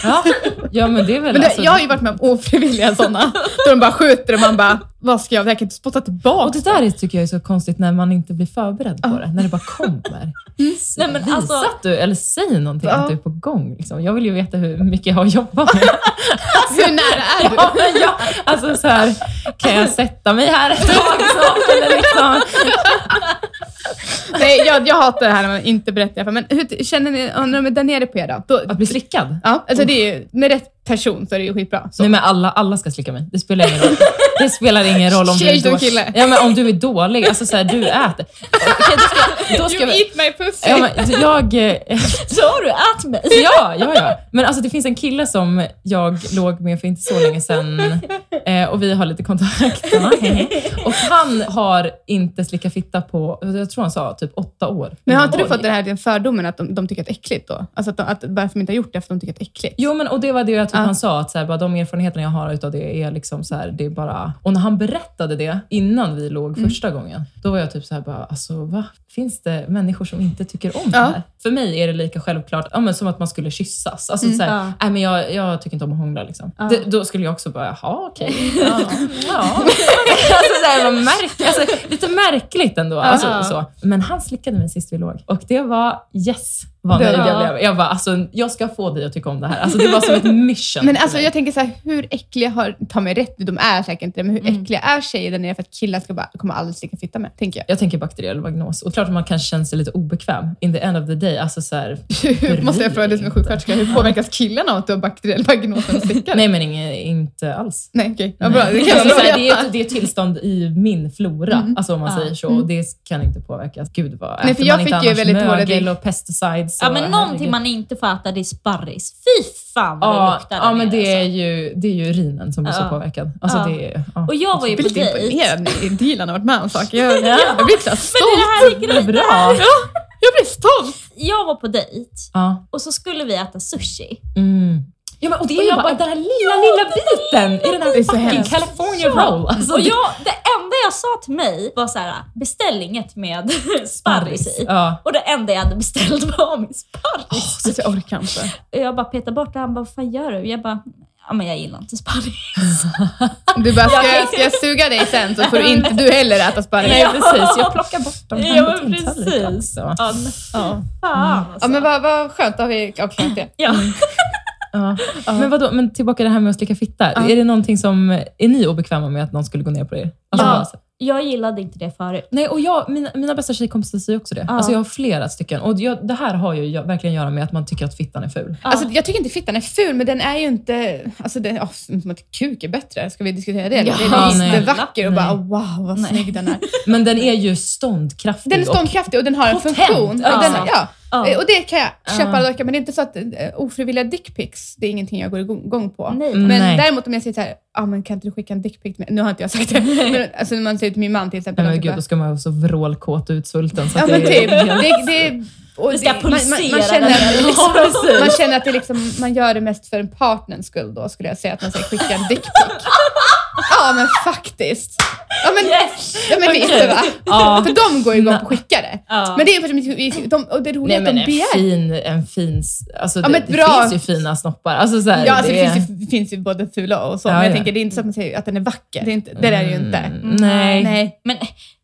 Ja. ja, men det är väl men det, alltså, jag har ju varit med om ofrivilliga sådana, då de bara skjuter och man bara, vad ska jag, jag kan inte spotta tillbaka. Och det där är, tycker jag är så konstigt när man inte blir förberedd på det, när det bara kommer. Nej, men Visa alltså- att du, eller säg någonting Ja. att du är på gång. Liksom. Jag vill ju veta hur mycket jag har jobbat med. Hur nära är du? ja, men alltså så här, kan jag sätta mig här ett tag snart? Eller liksom? Nej, jag, jag hatar det här när man inte berättar. Men hur känner ni när de är där nere på er då? då Att bli slickad? ja, alltså det är ju, med rätt person så är det ju skitbra. Så. Nej, men alla, alla ska slicka mig. Det spelar ingen roll. Det spelar ingen roll om du är dålig. kille. Ja, men om du är dålig. Alltså så här, du äter. Okej, då ska, då ska you vi, eat my pussy! ja, men jag, eh, Så du ät mig? Ja, ja, ja. Men alltså det finns en kille som jag låg med för inte så länge sedan eh, och vi har lite kontakt. Och han har inte slickat fitta på, jag tror han sa typ åtta år. men har inte du fått den här den fördomen att de, de tycker att det är äckligt då? Alltså att, de, att bara för att de inte har gjort det, för att de tycker att det är äckligt? Jo, men och det var det jag typ Ja. han sa, att så här, bara, de erfarenheterna jag har utav det är liksom så här, det är bara... Och när han berättade det innan vi låg Mm. första gången, då var jag typ så här bara, alltså va? Finns det människor som inte tycker om det Ja. här? För mig är det lika självklart ja, men som att man skulle kyssas. Alltså, så här, Ja. nej, men jag, jag tycker inte om att hångla. Liksom. Ja. Det, då skulle jag också bara, jaha okej. Ja, ja. alltså, så här, vad märk, alltså, lite märkligt ändå. Alltså, så. Men han slickade mig sist vi låg och det var yes vad nöjd jag blev. Jag bara, alltså, jag ska få dig att tycka om det här. Alltså, det var som ett mission. Men alltså jag tänker så här, hur äckliga har, ta mig rätt, de är säkert inte det, men hur Mm. äckliga är tjejer där nere för att killar ska bara, kommer aldrig slicka fitta med, tänker jag. Jag tänker bakteriell vagnos. Och klart att man kanske känner sig lite obekväm. In the end of the day. Alltså så här, måste jag fråga dig som är sjuksköterska, hur påverkas killarna av att du har bakteriell vagnos när de nej men inget, inte alls. Nej, okej. Ja, bra. Det kan Alltså, här, det, är det är tillstånd i min flora, Mm. alltså om man Ja. säger så. Mm. Det kan inte påverkas. Gud vad Nej, för jag man inte fick ju annars väldigt dålig- och pesticides? Ja, och, men någonting herregud. man inte får äta det är sparris. Fy fan vad det Ja, luktar ja men nere, det är, alltså. ju, det är ju urinen som blir så Ja. påverkad. Alltså, Ja. det är, ja. Och jag var ju Jag på blir lite dejt. imponerad Dilan har varit med om saker. Jag, Ja. jag blir så här Men stolt. det här är Det grejen. bra. Jag blir stolt. Jag var på dejt Ja. och så skulle vi äta sushi. Mm. Ja, men, och det är Och jag bara, bara- den här lilla, lilla biten i den här fucking. California Ja. roll. Alltså, och jag, det enda jag sa till mig var så här: beställ inget med sparris i. Ja. Och det enda jag hade beställt var min sparris. Alltså, jag orkar inte. Och jag bara petade bort det. Han bara, vad fan gör du? Jag bara, ja men jag gillar inte sparris. Du bara, ska jag, ska jag suga dig sen så får du inte du heller äta sparris. Nej Ja. precis, jag plockar bort dem Ja men precis. Ja, men Ja. fan Ja, alltså. men vad, vad skönt, då har vi avklarat det. Ja. Ja. Men vadå, men tillbaka det här med att slicka fitta. Ja. Är det någonting som, är ni obekväma med att någon skulle gå ner på er? Alltså, Ja. bara så- Jag gillade inte det förut. Nej, och jag, mina, mina bästa tjejkompisar säger också det. Ja. Alltså jag har flera stycken. Och jag, det här har ju jag, verkligen att göra med att man tycker att fittan är ful. Ja. Alltså, jag tycker inte fittan är ful, men den är ju inte... Alltså, det, oh, som att kuk är bättre. Ska vi diskutera det? Ja, den är nej. inte vacker och bara oh, wow vad Nej. snygg den är. Men den är ju ståndkraftig. Den är ståndkraftig och den har en Potent funktion. Och den. Ja. Eh, Och det kan jag köpa alla dagar, men det är inte så att eh, ofrivilliga dickpics, det är ingenting jag går igång på. Nej. Mm. Men Nej. däremot om jag säger så här, ah, men kan inte du skicka en dickpic till mig? Nu har inte jag sagt det. Men, alltså, när man säger till min man till exempel. Nej, men att gud, bara- då ska man vara så vrålkåt och utsvulten. Så Ja att men det typ. är Det, det, och Det ska man, man, man, pulsera känner, nere, liksom. Man känner att det liksom, man gör det mest för en partners skull då, skulle jag säga. Att man säger skicka en dickpic. Ja men faktiskt. Ja men, Yes! ja, men visst det va? Ja. För de går ju igång på att skicka det. Ja. Men det är för att de, och det roliga Nej att de en begär. fin, en fin alltså Ja, det, det bra- finns ju fina snoppar. Alltså, så här, Ja, alltså, det, det, finns ju, det finns ju både fula och så, men jag ja. tänker det är inte så att man säger att den är vacker. Det är, inte, det är det ju inte. Mm, nej. Nej. Men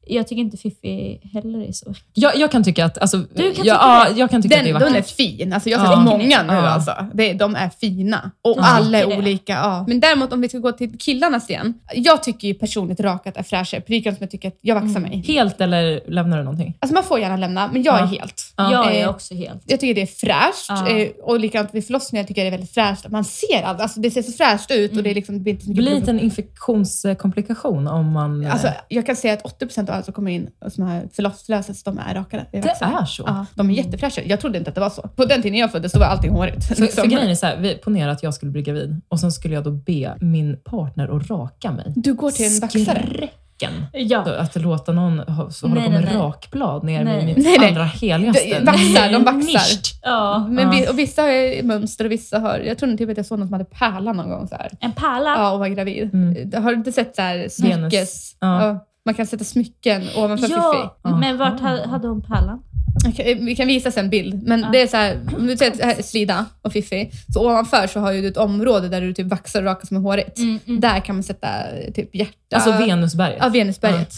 Jag tycker inte Fiffi heller är så... Jag, jag kan tycka att, alltså, Du kan jag, tycka ja, det? jag kan tycka att det är Den, den är fin. Alltså jag har Ja. sett många nu Ja. alltså. Det, de är fina. Och Ja. alla är det. olika. Ja. Men däremot om vi ska gå till killarnas igen. Jag tycker ju personligt rakat är fräschare. Precis som jag tycker att jag vaxar Mm. mig. Helt eller lämnar du någonting? Alltså man får gärna lämna, men jag är helt. Ja. Jag är Eh, också helt... Jag tycker det är fräscht. Ja. Eh, och likadant vid förlossningar tycker jag det är väldigt fräscht. Man ser allt. Alltså det ser så fräscht ut och det, är liksom, det blir inte så Det mycket blir inte en infektionskomplikation om man... Alltså, jag kan säga att 80% av alla som kommer in som har förlossningslösas, de är rakade. det är så? Ja, de är jättefräscha. Jag trodde inte att det var så. På den tiden jag föddes, var allting hårigt. För, liksom. för grejen är så här, vi ponerar att jag skulle bli gravid och sen skulle jag då be min partner att raka mig. Du går till en vaxare. Skräcken! Ja. Att låta någon så hålla Nej, på med nej, rakblad ner Nej. i mitt Nej, nej. allra heligaste. De- vaxar, de vaxar. Ja. Men Ja. vi, och vissa har mönster och vissa har... Jag tror typ att jag såg någon som hade pärla någon gång så här. En pärla. Ja, och var gravid. Mm. Har du inte sett så här smyckes... Ja. Ja, man kan sätta smycken ovanför Fiffi. Ja, Aha. men vart ha- hade hon pärlan? Jag kan- Vi kan visa sen en bild. Men Ja. det är så här, om du är slida och Fiffi. Så ovanför så har du ett område där du typ vaxar och rakar som är hårigt. Mm, mm. Där kan man sätta typ hjärta. Alltså Venusberget. Ja, Venusberget.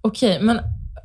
Okej, men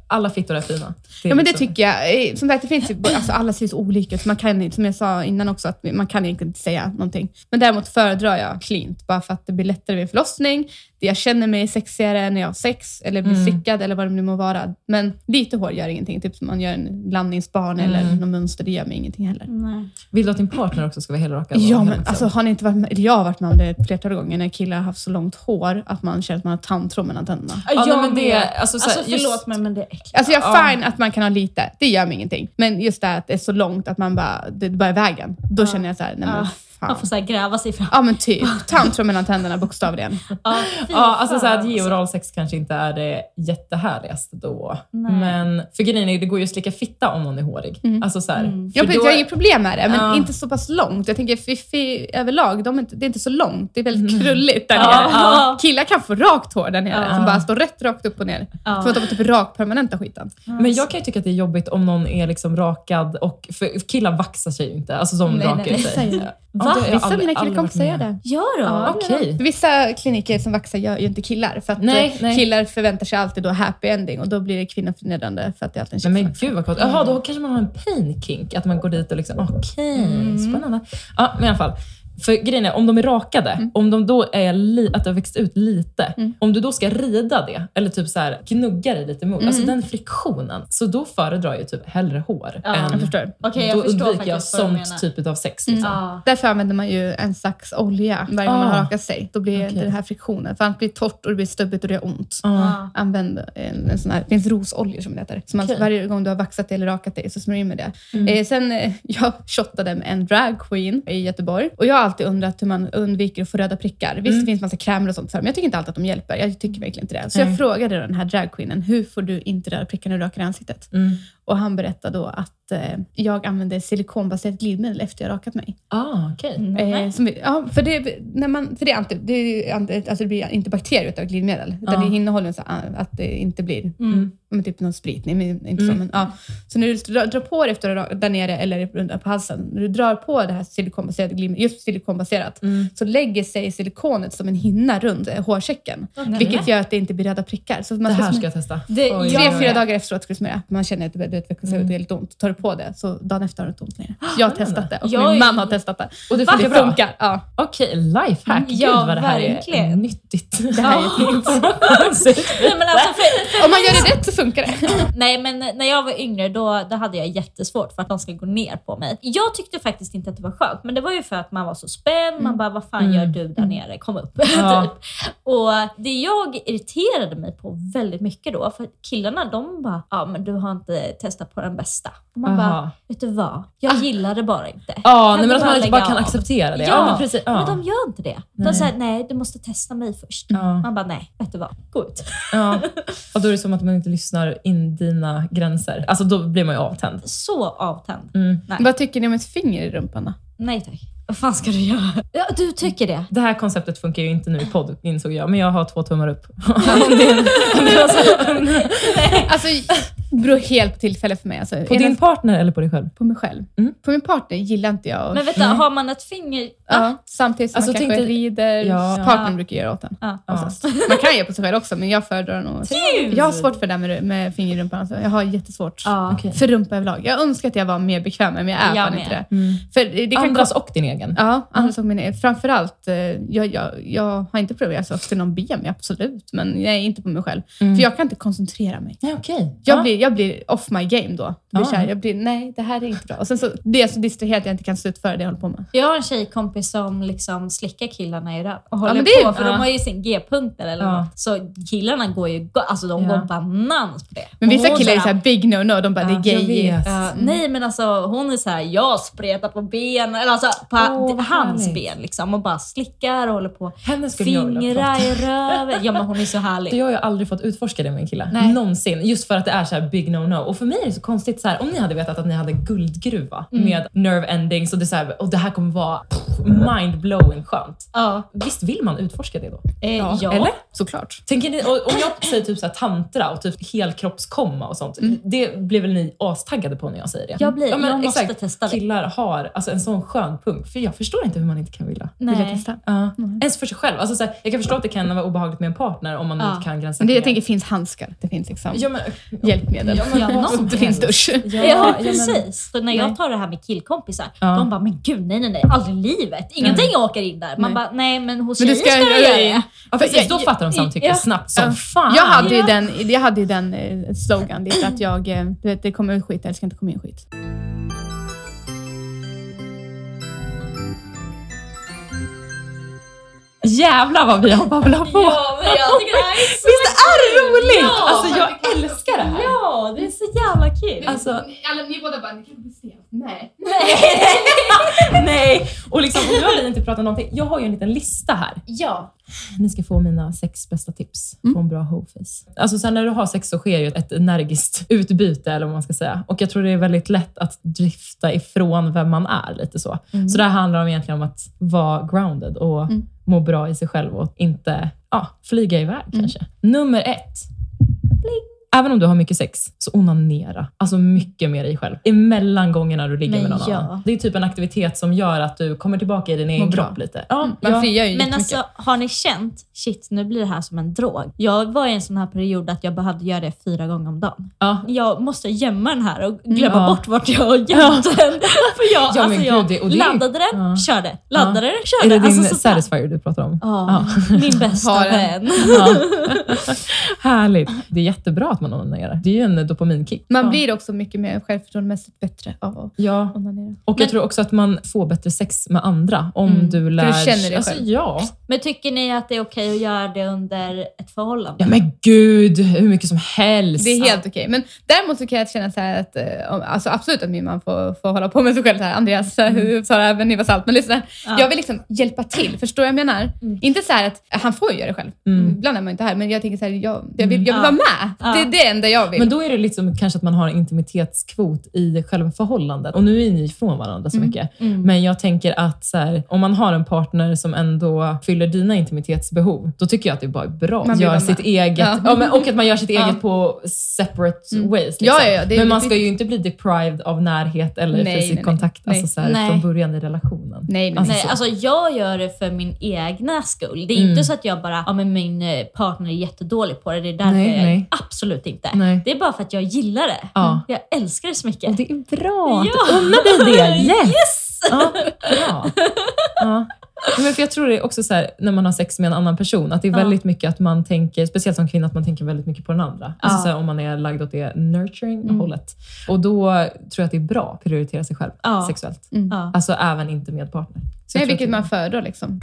alla fittor är fina. är Ja men det liksom- tycker jag. Eh, Som sagt, det finns ju, alltså alla ser så olika ut. Man kan, som jag sa innan också, att man kan egentligen inte säga någonting. Men däremot föredrar jag cleant, bara för att det blir lättare vid en förlossning. Jag känner mig sexigare när jag har sex, eller blir Mm. slickad eller vad det nu må vara. Men lite hår gör ingenting. Typ som man gör en landningsbarn Mm. eller något mönster, det gör mig ingenting heller. Nej. Vill du att din partner också ska vara helrakad? Ja, men alltså, har ni inte varit med, jag har varit med om det ett flertal gånger när killar har haft så långt hår att man känner att man har tandtråd mellan tänderna. Ja, nej, men det- alltså, så Alltså, här, just- förlåt mig men det är äckligt. Alltså jag Ja. är fine att man kan ha lite, det gör mig ingenting. Men just det att det är så långt att man bara, det bara är vägen. Då Ja. känner jag så här, nej men Ja. Fan. Man får så gräva sig fram. Ja men typ. Tandtråd mellan tänderna bokstavligen. Ja, Ja, alltså så att fan, ge alltså. oralsex kanske inte är det jättehärligaste då. Nej. Men för grejen är, det går ju att slicka fitta om någon är hårig. Mm. Alltså så här, Mm. för Jag, jag då- har inget problem med det, men Ja. inte så pass långt. Jag tänker Fiffi överlag, de är inte, det är inte så långt. Det är väldigt krulligt där Mm. Nere. Ja. Killar kan få rakt hår där nere, som bara står rätt rakt upp och ner. Ja. Som att de har typ rak permanenta skiten. Men jag kan ju tycka att det är jobbigt om någon är liksom rakad och för killar vaxar sig ju inte. Alltså Nej, nej, rakar nej, sig. Va? det Vissa av mina killkompisar gör det. Gör då? Ja. Okej. Vissa kliniker som vaxar gör ju inte killar. För att Nej, eh, nej. killar förväntar sig alltid då happy ending och då blir det kvinnoförnedrande för att det är alltid en Nej, men gud vad coolt. Jaha, då kanske man har en pain kink. Att man går dit och liksom, okej, Mm. spännande. Ja, men i alla fall. För grejen är, om de är rakade, Mm. om de då är li- att det har växt ut lite, Mm. om du då ska rida det, eller typ så här, gnugga dig lite emot, alltså Mm. den friktionen, så då föredrar jag typ hellre hår. Ja, än, Jag förstår. Okej, jag då förstår undviker jag sånt typ av sex. Mm. Liksom. Ja. Därför använder man ju en slags olja varje gång man Ah. har rakat sig. Då blir Okej. det den här friktionen. För annars blir det torrt och det blir stubbigt och det gör ont. Ja. Använd en, en sån här, det finns rosoljor som det heter. Så man, Okej. varje gång du har vaxat dig eller rakat dig så smörjer du in med det. Mm. Eh, sen, eh, jag shottade med en drag queen i Göteborg. Och jag alltid undrat hur man undviker att få röda prickar. Visst, Mm. det finns massa krämer och sånt men jag tycker inte alltid att de hjälper. Jag tycker verkligen inte det. Så jag Nej. frågade då den här drag queenen, hur får du inte röda prickar när du rakar ansiktet? Mm. Och han berättade då att eh, jag använder silikonbaserat glidmedel efter jag rakat mig. Ah, okej. Nej. Eh, som, ja, för det, när man, för det, är anti, det, är anti, alltså det blir inte bakterier utav glidmedel, utan Ja. det innehåller så att det inte blir Mm. men typ någon sprit. Nej, men inte så, Mm. men, ja. så när du drar, drar på det efter där nere eller runt på halsen, när du drar på det här silikonbaserade glidmedlet, just silikonbaserat, Mm. så lägger sig silikonet som en hinna runt eh, hårsäcken. Vilket gör att det inte blir röda prickar. Så man Det ska här ska jag testa. Det- Tre, fyra dagar efteråt ska du smörja. Man känner att det du vet, veckor ser ut Mm. det är lite ont. Tar du på det, så dagen efter har du inte ont längre. Jag har testat det och Jag min är- man har testat det. Och det Det funkar. Ja. Okej, lifehack. Mm, ja, Gud vad det här är verkligen. nyttigt. Det här är Nej, men alltså för, för Om man gör det rätt så funkar det. Nej men när jag var yngre då, då hade jag jättesvårt för att de ska gå ner på mig. Jag tyckte faktiskt inte att det var skönt, men det var ju för att man var så spänd. Man bara, vad fan Mm. gör du där nere? Kom upp. Ja. typ. Och det jag irriterade mig på väldigt mycket då, för killarna de bara, ja men du har inte testat på den bästa. Och man bara, Aha. vet du vad? Jag gillar det bara inte. Ja, Kan nej, men att man inte bara kan av? acceptera det. Ja, Ja, men precis. Ja. Men de gör inte det. De Nej. säger, nej du måste testa mig först. Ja. Man bara, nej, vet du vad? Gå ut. Ja. Och då är det som att man inte lyssnar in dina gränser. Alltså då blir man ju avtänd. Så avtänd. Mm. Nej. Vad tycker ni om ett finger i rumpan då? Nej tack. Vad fan ska du göra? Ja, du tycker det? Det här konceptet funkar ju inte nu i podd insåg jag, men jag har två tummar upp. Om det- om det Alltså, Det beror helt på tillfälle för mig. Alltså, På din partner eller på dig själv? på mig själv. Mm. På min partner gillar inte jag. Men vänta, har man ett finger... ja, samtidigt som Alltså, man kanske tänkte- rider. Ja. Partnern brukar göra åt en. Ja. oftast. Man kan göra på sig själv också, men jag föredrar nog... Jag har svårt för det där med, med finger i rumpan. Alltså. Jag har jättesvårt Ja. Okej. för rumpa överlag. Jag önskar att jag var mer bekväm, men jag är Jag fan med. inte det. För det det kan Andras och din egen? Ja, andras och min Framförallt, eh, jag, jag, jag har inte provat alltså, till någon ber mig, absolut. Men jag är inte på mig själv. Mm. För jag kan inte koncentrera mig. Nej, okej. Jag, Ja. blir, jag blir off my game då. Det blir Ja. här, jag blir, nej, det här är inte bra. Och sen så blir jag så distraherad att jag inte kan slutföra det jag håller på med. Jag har en tjejkompis som liksom slickar killarna i röv och håller är- på, för ja. de har ju sin g-punkter eller Ja. något. Så killarna går ju alltså de Ja. går banans på det. Men vissa killar är så här big no-no. De bara, Ja, det är jag gay. vet. Ja, Nej men alltså hon är så här, jag spretar på benen, eller alltså på Härligt. ben liksom och bara slickar och håller på. Henne skulle jag vilja Fingrar prata i röven. Ja men hon är så härlig. Jag har ju aldrig fått utforska det med en kille. Nej. Någonsin. Just för att det är så här big no-no. Och för mig är det så konstigt, så här, om ni hade vetat att ni hade guldgruva Mm. med nerve endings och det, så här, och det här kommer vara mind-blowing skönt. Ja. Visst vill man utforska det då? Eh, ja. Eller? Såklart. Tänker ni, och om jag säger typ så här tantra och typ helkroppskomma och sånt, det blir väl ni astaggade på när jag säger det? Jag blir- men jag måste exakt. testa det. Killar har alltså, en sån skön punkt, för jag förstår inte hur man inte kan vilja. Jag Nej. testa? Ja. Ens för sig själv. Alltså, så här, jag kan förstå att det kan vara obehagligt med en partner om man Ja. inte kan gränsa Men det, jag tänker, det finns handskar. Det finns liksom Ja, men, hjälpmedel. Ja, men Ja, vad någon- som det finns dusch. Ja, Ja, ja, precis. Så när jag Nej. tar det här med killkompisar, Ja. de bara, men gud nej nej nej, aldrig i livet. Ingenting åker in där. Man Nej. bara, nej men hos Men du tjejer ska ska, det göra det. Ja, precis, då fattar de samtycke Ja. snabbt som Ja. fan. Jag hade ju Ja. den, jag hade ju den eh, slogan, att jag, eh, du vet, det kommer ut skit eller ska inte komma in skit. Jävlar vad vi har babblat på! Ja, men jag tycker det här är så Visst är det roligt? Ja, alltså jag älskar det här. Ja, det är så jävla kul. Alltså, Alla, ni båda bara, ni kan bli stela. Nej. nej! Och, liksom, och nu har vi inte pratat någonting. Jag har ju en liten lista här. Ja. Ni ska få mina sex bästa tips på en bra hoeface. Alltså sen när du har sex så sker ju ett energiskt utbyte eller vad man ska säga. Och jag tror det är väldigt lätt att drifta ifrån vem man är lite så. Så det här handlar om egentligen om att vara grounded och må bra i sig själv och inte ja, flyga iväg kanske. Nummer ett. Även om du har mycket sex, så onanera. Alltså mycket mer i dig själv. Emellan gångerna du ligger Men med någon ja. annan. Det är typ en aktivitet som gör att du kommer tillbaka i din egen kropp lite. Ja, Man ja. Men alltså, har ni känt, shit nu blir det här som en drog. Jag var i en sån här period att jag behövde göra det fyra gånger om dagen. ja. Jag måste gömma den här och glömma Ja. bort vart jag har gömt den. För jag, Ja, alltså, jag det- det- laddade den, Ja. körde. Laddade den, Är körde. det din alltså, satisfier du pratar om? Ja, min bästa vän. Ja. Härligt. Det är jättebra att man onanerar. Det är ju en dopaminkick. Man ja. blir också mycket mer självförtroendemässigt bättre av att Ja. onanera. Och jag tror också att man får bättre sex med andra om Mm. du lär För du känner dig alltså, själv. Ja. Men tycker ni att det är okej att göra det under ett förhållande? ja, men gud, hur mycket som helst. Det är helt okej. Men däremot så kan jag känna så här att, eh, alltså absolut att min man får, får hålla på med sig själv. Så här, Andreas mm. sa det även i Salt. Men liksom, Ja. jag vill liksom hjälpa till. Förstår du vad jag menar? Mm. Inte så här att han får ju göra det själv. Mm. Ibland är man inte här, men jag tänker så här, jag, jag vill, jag vill Ja. vara med. Ja. Det är det enda jag vill. Men då är det liksom kanske att man har en intimitetskvot i själva förhållandet. Och nu är ni ifrån varandra så mycket. Mm. Men jag tänker att så här, om man har en partner som ändå fyller dina intimitetsbehov, då tycker jag att det är bara bra Man att göra sitt eget. Ja. Ja. men, och att man gör sitt Ja. eget på separate Mm. ways. Liksom. Ja, ja, är men man ska ju inte bli deprived av närhet eller Nej, för sitt nej, nej. kontakt Nej. Alltså, så här, Nej. från början i relationen. Nej, nej, Alltså, Nej, så. alltså jag gör det för min egna skull. Det är Mm. inte så att jag bara, ja men min eh, partner är jättedålig på det, det är därför Nej, jag nej. Absolut inte. Nej. Det är bara för att jag gillar det. Ja. Jag älskar det så mycket. Och det är bra att Ja. du unnar dig det. Yes! Yes! Ja, bra. Ja. Men för jag tror det är också så här, när man har sex med en annan person, att det är Ja. väldigt mycket att man tänker, speciellt som kvinna, att man tänker väldigt mycket på den andra. Alltså Ja. så här, om man är lagd åt det nurturing Mm. hållet. Och då tror jag att det är bra att prioritera sig själv Ja. sexuellt. Ja. Alltså även inte med partner. Så Nej, vilket man föredrar liksom.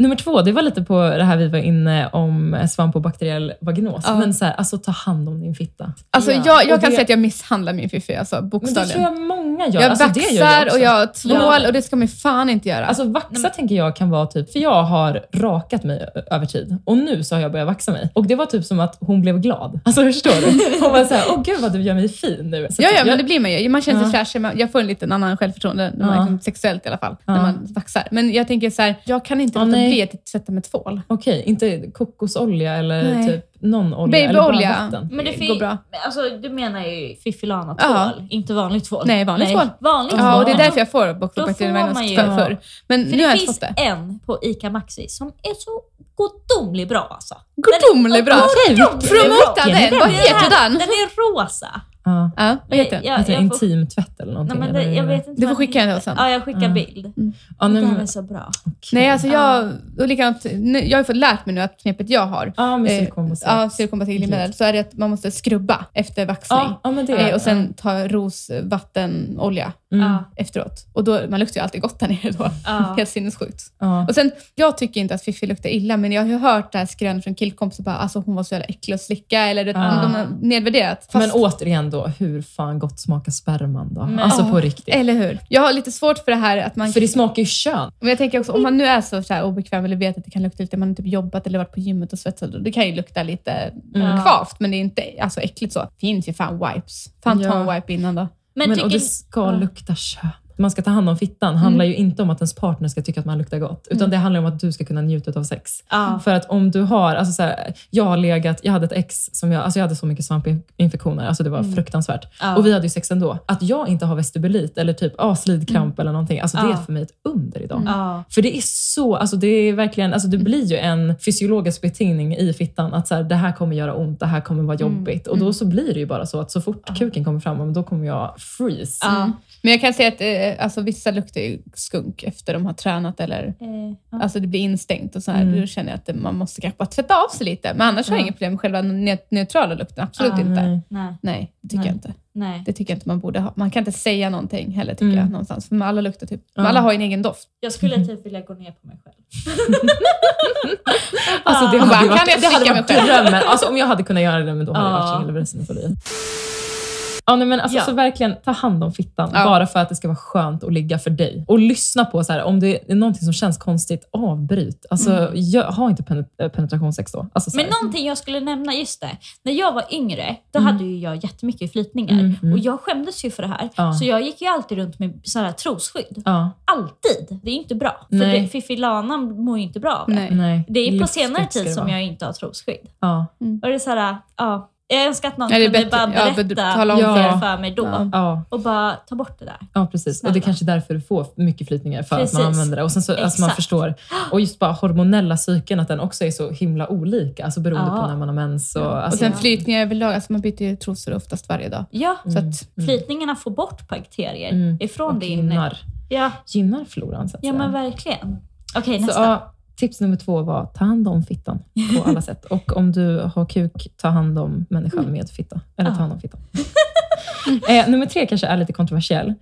Nummer två, det var lite på det här vi var inne om svamp och bakteriell vaginos. Ja. Men så här, alltså ta hand om din fitta. Alltså, Ja. jag, jag kan det- säga att jag misshandlar min fiffi, alltså, Men det bokstavligen. tror jag många gör. Jag alltså, det gör vaxar också. och jag tvål och det ska man fan inte göra. Alltså vaxa tänker jag kan vara typ, för jag har rakat mig över tid och nu så har jag börjat vaxa mig. Och det var typ som att hon blev glad. Alltså förstår du? Hon var såhär, åh gud vad du gör mig fin nu. Så ja, typ, ja, men jag, det blir man ju. Man känner sig Ja. fräschare. Man- Jag får en liten annan självförtroende, när man, Ja. liksom, sexuellt i alla fall, när man vaxar. Men jag tänker så här, jag kan inte Ja, låta nej. att sätta med tvål. Okej, inte kokosolja eller Nej. typ någon olja eller Babyolja. Men det går bra. Alltså, du menar ju fiffilana Ja. tvål, inte vanlig tvål. Nej, vanlig tvål. Vanlig Ja, och det är därför jag får Då boxerbakterier får man ju- för, för. Men För nu har jag det inte finns fått det. en på ICA Maxi som är så godomligt bra alltså. Gudomligt bra! Promota den! Vad heter den? Den är rosa. Ja. Ja, vad heter den? Ja, det jag får- intimtvätt eller Nej, någonting? men det, eller? jag vet inte Du får skicka heter. sen. Ja, jag skickar Ja. bild. Ja, nej, Den men, är så bra. okej. Nej, alltså jag, och likadant, jag har fått lärt mig nu att knepet jag har, Ja, med eh, silikonbaserat. ja, silikonbaserat så är det att man måste skrubba efter vaxning. Ja, ja, men det Eh, och sen ta rosvattenolja Mm. Efteråt. Och då, man luktar ju alltid gott där nere då. Helt sinnessjukt. Och sen, jag tycker inte att Fifi luktar illa, men jag har ju hört det här skrön från killkompisar bara alltså hon var så jävla äcklig att slicka eller det, de har nedvärderat. Fast, Men återigen då, hur fan gott smakar sperman då? Men- alltså på riktigt. Eller hur? Jag har lite svårt för det här att man... För det smakar ju kön. Men jag tänker också, om man nu är så, så här obekväm eller vet att det kan lukta lite, man har typ jobbat eller varit på gymmet och svetsat, det kan ju lukta lite Mm. kvavt, men det är inte alltså, äckligt så. finns ju fan wipes. Fan ta Ja. en wipe innan då. Men, Men, tycker, och det ska Ja. lukta kön. Man ska ta hand om fittan handlar ju inte om att ens partner ska tycka att man luktar gott. Utan det handlar om att du ska kunna njuta av sex. ja. För att om du har, alltså så här, jag har legat, jag hade ett ex som jag, alltså jag hade så mycket svampinfektioner, alltså det var fruktansvärt. Ja. Och vi hade ju sex ändå. Att jag inte har vestibulit eller typ ah, slidkramp eller någonting, alltså det är för mig ett under idag. För det är så, alltså det är verkligen, alltså det blir ju en fysiologisk betingning i fittan att så här, det här kommer göra ont, det här kommer vara jobbigt. Och då så blir det ju bara så att så fort kuken kommer fram, då kommer jag freeze. Ja. Men jag kan säga att eh, alltså, vissa luktar ju skunk efter de har tränat eller Eh, ja. Alltså det blir instängt och så här. Mm. Då känner jag att man måste kanske bara tvätta av sig lite. Men annars har jag Ja. inget problem med själva ne- neutrala lukten. Absolut Ja, inte. Nej. Nej, Nej, det tycker Nej. jag inte. nej. Det tycker jag inte man borde ha. Man kan inte säga någonting heller tycker Mm. jag någonstans. För alla luktar typ, Ja. alla har ju en egen doft. Jag skulle typ vilja gå ner på mig själv. Alltså det hade, bara, ju kan varit, jag det hade mig varit själv? drömmen. Alltså om jag hade kunnat göra det, men då hade jag varit Ja. singel resten av livet. Ja, nej, men alltså, Ja. Så verkligen, ta hand om fittan. Ja. Bara för att det ska vara skönt att ligga för dig. Och lyssna på, så här, om det är någonting som känns konstigt, avbryt. Alltså, gör, ha inte penet- äh, penetrationssex då. Alltså, så Men någonting jag skulle nämna, just det. När jag var yngre, då hade ju jag jättemycket flytningar. Mm, mm. Och jag skämdes ju för det här. Ja. Så jag gick ju alltid runt med så här trosskydd. Alltid! Det är inte bra. För Nej. det, Fiffilana mår ju inte bra av det. Nej. Det är på Luftfritt senare tid som jag inte har trosskydd. Och det är så här, ja. Jag önskar att någon Ja, det är kunde bättre- bara ja, berätta be- tala om för, mig då. Ja. Ja, Och bara ta bort det där. ja, precis. Och det är Snälla. kanske därför du får mycket flytningar, för att Precis. man använder det. Och sen så, alltså man förstår. Och just bara hormonella cykeln, att den också är så himla olika, alltså beroende Ja. på när man har mens. Och, Och alltså, sen Ja. flytningar överlag, alltså man byter ju trosor oftast varje dag. Ja, Så att, flytningarna får bort bakterier Mm. ifrån och din... gynnar, Ja, gynnar floran, så att ja säga. men verkligen. Okej, Så, nästa. ja, tips nummer två var ta hand om fittan på alla sätt. Och om du har kuk, ta hand om människan med fitta. Eller ta hand om fittan. eh, nummer tre kanske är lite kontroversiell.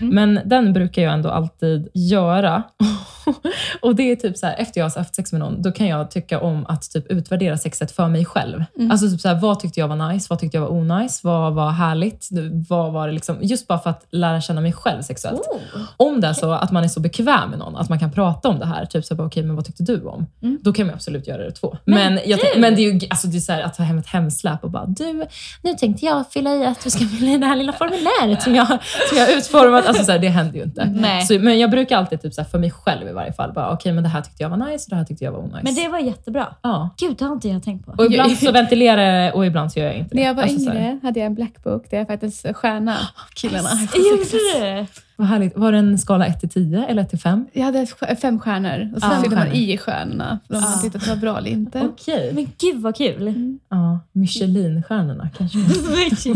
Mm. Men den brukar jag ändå alltid göra. och det är typ så här, efter jag har haft sex med någon, då kan jag tycka om att typ utvärdera sexet för mig själv. Alltså typ så här, vad tyckte jag var nice? Vad tyckte jag var onajs? Vad var härligt? Vad var det liksom? Just bara för att lära känna mig själv sexuellt. Oh. Om det är så att man är så bekväm med någon, att man kan prata om det här, typ så här, okej, men vad tyckte du om? Mm. Då kan man absolut göra det två. Men Men, jag, men det är ju alltså, det är så här, att ta hem ett hemsläp och bara, du, nu tänkte jag fylla i att du ska fylla i det här lilla formuläret som jag, som jag har utformat. Alltså, så här, det händer ju inte. Nej. Så, men jag brukar alltid, typ, så för mig själv varje fall, bara, okej, men det här tyckte jag var nice och det här tyckte jag var onajs. Men det var jättebra. ja. Gud, det har inte jag tänkt på. Och ibland så ventilerar jag och ibland så gör jag inte det. När jag var Alltså, yngre hade jag en blackbook där jag faktiskt stjärna killarna. Gjorde du? Vad härligt. Var det en skala 1 till 10 eller 1 till 5? Jag hade fem stjärnor och så Ja. fyllde man i stjärnorna för om man Ja. tyckte att det var bra eller inte. Okej. Men gud vad kul. Ja, Michelinstjärnorna kanske.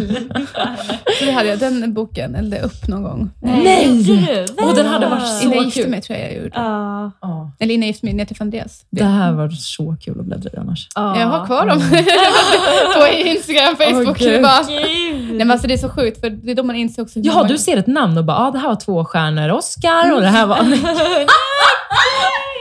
Så det hade jag, den boken eldade jag upp någon gång. Nej! Du? Och den hade varit så Innan jag gifte kul. mig tror jag jag gjorde. Ja. Ja. Eller innan jag gifte mig, ner till Fandreas. Det här var så kul att bläddra i annars. Ja. Jag har kvar dem på Instagram, Facebook. Gud. bara, Gud. nej, men alltså, det är så sjukt, för det är då man inser också hur Jaha, många- du ser ett namn och bara, ah, det här var två stjärnor Oscar och det här var...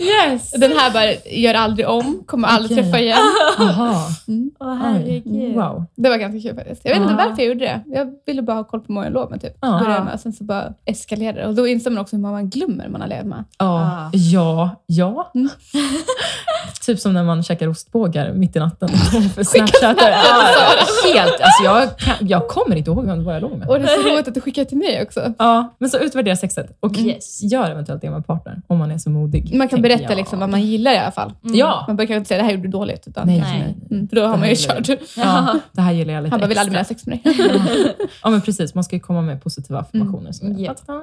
yes! Den här bara, gör aldrig om, kommer aldrig träffa igen. Åh Oj. herregud. Wow. Det var ganska kul faktiskt. Jag vet inte varför jag gjorde det. Jag ville bara ha koll på morgonloven typ. Ja. Började med, sen så bara eskalerade det. Och då inser man också hur man glömmer man har levt med. Ja. Ja. Ja. Mm. Typ som när man käkar ostbågar mitt i natten. För Snapchatar. Ja, helt. Alltså jag, kan, jag kommer inte ihåg vad jag låg med. Och det är så roligt att du skickar till mig också. Ja, men så utvärdera sexet och Yes. gör eventuellt det med partner om man är så modig. Man kan tänker berätta jag. liksom vad man gillar i alla fall. Ja. Man kanske inte säga det här gjorde du dåligt. Utan, Nej, Nej. nej. Mm, för då har man ju kört. Ja, det här gillar jag lite Han bara, vill aldrig mer ha sex med dig. Ja, men precis. Man ska ju komma med positiva affirmationer. Ja. fattar.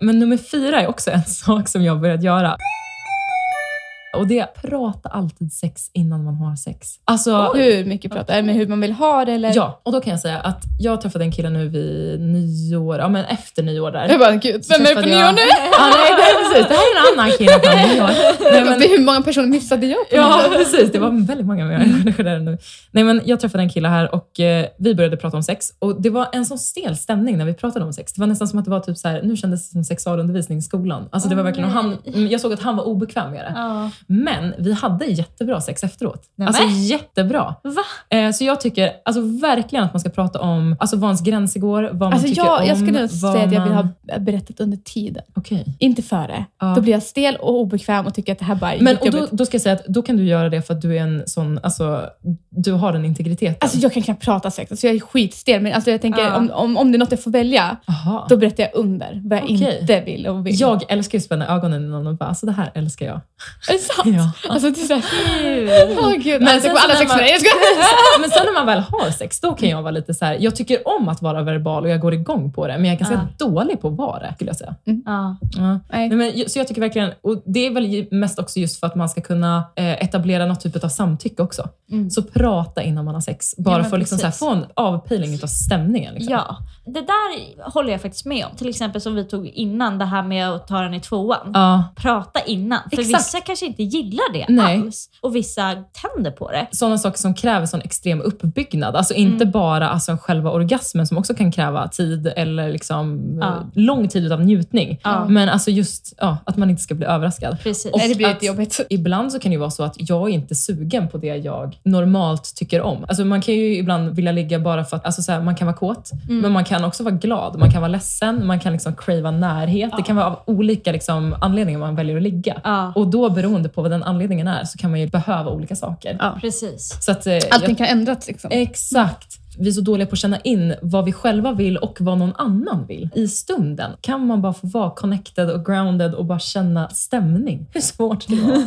Men nummer fyra är också en sak som jag har börjat göra. Och det är prata alltid sex innan man har sex. Alltså, Hur mycket pratar? Med hur man vill ha det eller? ja, och då kan jag säga att jag träffade en kille nu vid nyår, ja men efter nyår där. Jag bara, gud, vem är det på nyår nu? Ja, nej, är precis. Det här är en annan kille på nyår. Nej, men, Hur många personer missade jag på Ja, precis. Det var väldigt många människor där nu. Nej, men jag träffade en kille här och eh, vi började prata om sex. Och Det var en sån stel stämning när vi pratade om sex. Det var nästan som att det var typ så här, nu kändes det som sexualundervisning i skolan. Alltså det var verkligen, och han, nej. jag såg att han var obekväm med det. Ja. Men vi hade jättebra sex efteråt. Nej, alltså men. jättebra. Va? Eh, så jag tycker alltså, verkligen att man ska prata om alltså, vad ens gränser går, vad man Alltså tycker jag, om. jag skulle nog säga att jag vill man- ha berättat under tiden. Okej. Inte före. Ja. Då blir jag stel och obekväm och tycker att det här bara är Men och då, då ska jag säga att då kan du göra det för att du är en sån, alltså, du har den integriteten. Alltså jag kan knappt prata sex, alltså jag är skitstel. Men alltså jag tänker Ja. om, om, om det är något jag får välja, Aha. då berättar jag under vad jag Okej. inte vill och vill. Jag älskar ju att spänna ögonen i någon och bara, alltså det här älskar jag. Sant? Ja. Alltså det är såhär, åh gud. Men Men sen sen så alla sex man-. Jag skojar. Men sen när man väl har sex, då kan jag vara lite så här. jag tycker om att vara verbal och jag går igång på det, men jag är ganska dålig på att vara det, skulle jag säga. Ja. Ja. Nej. Men, så jag tycker verkligen, och det är väl mest också just för att man ska kunna eh, etablera något typ av samtycke också. Mm. Så prata innan man har sex, bara Ja, för att liksom så här, precis. få en avpejling av stämningen. Liksom. Ja, det där håller jag faktiskt med om. Till exempel som vi tog innan, det här med att ta den i tvåan. Ja. Prata innan. För Exakt. vissa kanske inte gillar det Nej. alls. Och vissa tänder på det. Sådana saker som kräver sån extrem uppbyggnad. Alltså inte Mm. bara alltså, själva orgasmen som också kan kräva tid eller liksom, Ja. eh, lång tid av njutning. Ja. Men alltså just ja, att man inte ska bli överraskad. Precis. Och Nej, det blir att- lite jobbigt. Ibland så kan det ju vara så att jag är inte sugen på det jag normalt tycker om. Alltså man kan ju ibland vilja ligga bara för att alltså så här, man kan vara kåt, Mm. men man kan också vara glad. Man kan vara ledsen, man kan liksom crava närhet. Det kan vara av olika liksom, anledningar man väljer att ligga. Ja, Och då beroende på vad den anledningen är så kan man ju behöva olika saker. Ja. precis. Så att, eh, Allting jag, kan ändras liksom. Exakt. Vi är så dåliga på att känna in vad vi själva vill och vad någon annan vill i stunden. Kan man bara få vara connected och grounded och bara känna stämning? Hur svårt det var.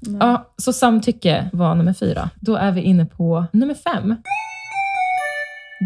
ja, så samtycke var nummer fyra. Då är vi inne på nummer fem.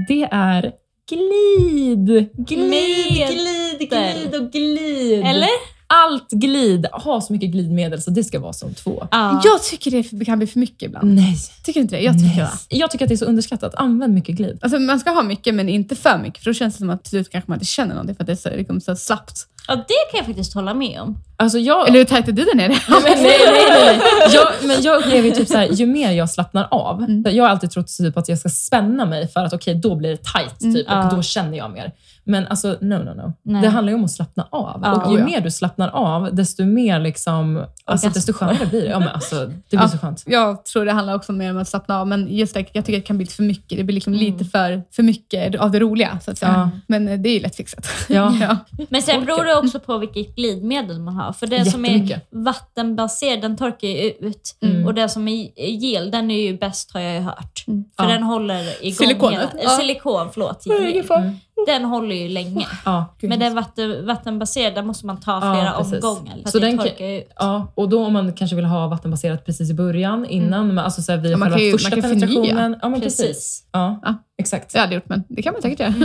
Det är glid. Glid, glid, glid och glid. Eller? Allt glid. Ha så mycket glidmedel så det ska vara som två. Ja. Jag tycker det kan bli för mycket ibland. Nej. Tycker du inte det? Jag tycker det. Jag tycker att det är så underskattat. Använd mycket glid. Alltså, man ska ha mycket, men inte för mycket. För då känns det som att till slut kanske man inte känner någonting för att det är så, liksom, så slappt. ja, det kan jag faktiskt hålla med om. Alltså jag, Eller hur tajt är du där nere? Nej, men, nej, nej, nej. Jag, men jag upplever ju typ så här, ju mer jag slappnar av. Mm. Jag har alltid trott typ att jag ska spänna mig för att okej, då blir det tight typ, Ja. och då känner jag mer. Men alltså, no, no, no. Nej. Det handlar ju om att slappna av. Ja. och ju Oh, ja. mer du slappnar av, desto mer liksom, alltså, Orgasm. desto skönare blir det. Ja, men alltså, det blir Ja. så skönt. Jag tror det handlar också mer om att slappna av, men just det, jag tycker det kan bli lite för mycket. Det blir liksom lite för, för mycket av det roliga, så att säga. Ja. Men eh, det är ju lätt fixat. Ja. ja. Men sen beror det också på vilket glidmedel man har. För den som är vattenbaserad, den torkar ju ut. Mm. Och den som är gel, den är ju bäst har jag ju hört. För Ja. den håller igång Silikonet, hela... ja. Silikon, förlåt. Jenny. Mm. Den håller ju länge. Ja. Men den vatten, vattenbaserade måste man ta Ja, flera precis. omgångar. För att Så den kan- torkar ut. Ja, och då om man kanske vill ha vattenbaserat precis i början, innan, men alltså så här, via Ja, man själva kan ju- första man kan förnya. penetrationen. Ja, men precis. Precis. Ja, Ja. Exakt. Det jag aldrig gjort, men det kan man säkert göra.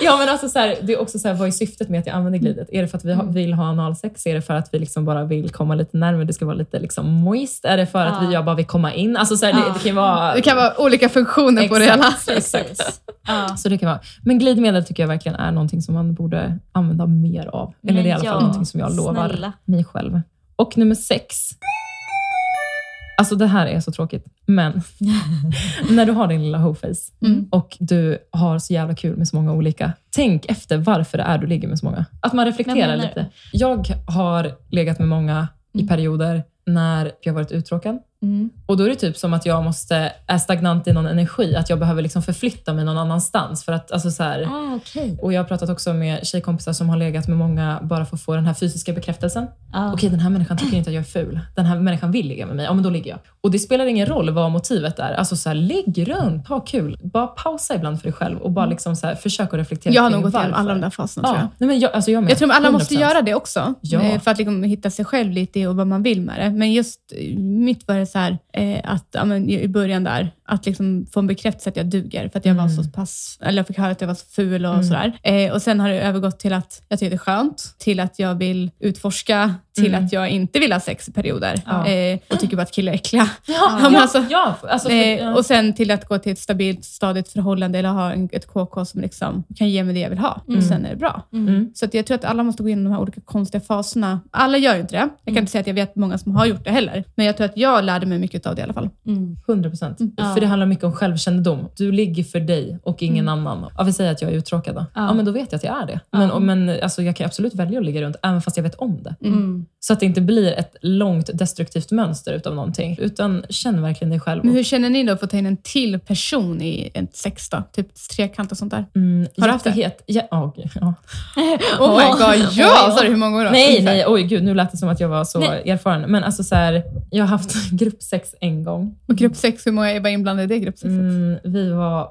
Ja, men alltså så här, det är också så här, vad är syftet med att jag använder glidet? Är det för att vi Mm. ha, vill ha analsex? Är det för att vi liksom bara vill komma lite närmare? Det ska vara lite liksom moist? Är det för att Ja. vi bara vill komma in? Alltså så här, det, Ja. det kan ju vara... Det kan vara olika funktioner på det hela. Precis. Ja. Så det kan vara. Men glidmedel tycker jag verkligen är någonting som man borde använda mer av. Eller Men det är i alla fall ja, någonting som jag lovar snälla. mig själv. Och nummer sex. Alltså det här är så tråkigt, men när du har din lilla hoe-face Mm. och du har så jävla kul med så många olika. Tänk efter varför det är du ligger med så många. Att man reflekterar lite. Jag har legat med många i Mm. perioder när jag varit uttråkad. Mm. Och då är det typ som att jag måste, är stagnant i någon energi, att jag behöver liksom förflytta mig någon annanstans. För att, alltså så här, Ah, okej. och jag har pratat också med tjejkompisar som har legat med många bara för att få den här fysiska bekräftelsen. Ah. Okej, den här människan tycker inte att jag är ful. Den här människan vill ligga med mig. Ja, men då ligger jag. Och det spelar ingen roll vad motivet är. Alltså så här, ligg runt, ha kul. Bara pausa ibland för dig själv och bara liksom så här, försök att reflektera Jag har nog gått igenom alla de där faserna tror jag. Ja, nej, men jag, alltså jag, med. Jag tror att alla måste 100%. göra det också, Ja. eh, för att liksom hitta sig själv lite och vad man vill med det. Men just eh, mitt var det så här, eh, att ja, men i början där, att liksom få en bekräftelse att jag duger, för att jag var Mm. så pass, eller jag fick höra att jag var så ful och sådär. Eh, och sen har det övergått till att jag tycker det är skönt, till att jag vill utforska, till Mm. att jag inte vill ha sex i perioder Ja. eh, och tycker bara att killar är äckliga. Ja, men ja, alltså- ja, alltså, för, Eh, och sen till att gå till ett stabilt, stadigt förhållande eller ha en, ett KK som liksom kan ge mig det jag vill ha. Och sen är det bra. Mm. Så att jag tror att alla måste gå igenom de här olika konstiga faserna. Alla gör ju inte det. Jag kan inte säga att jag vet många som har gjort det heller. Men jag tror att jag lärde mig mycket av det i alla fall. Mm. 100 procent. Ja. För det handlar mycket om självkännedom. Du ligger för dig och ingen annan. Ja, vi säger att jag är uttråkad då. Ja. Ja. men då vet jag att jag är det. Men, och, men alltså, jag kan absolut välja att ligga runt, även fast jag vet om det. Mm. Så att det inte blir ett långt destruktivt mönster utav någonting. Utan känn verkligen dig själv. Men hur känner ni då för att ta in en till person i ett sex då? Typ trekant och sånt där? Mm, Har du haft det? Ja, oh, ja. Oh my god, ja! Sa du hur många år då? Nej, Ungefär. nej, oj gud, nu lät det som att jag var så Nej. erfaren. Men alltså så här, jag har haft gruppsex en gång. Och grupp sex, hur många var inblandade i det gruppsexet? Mm, vi var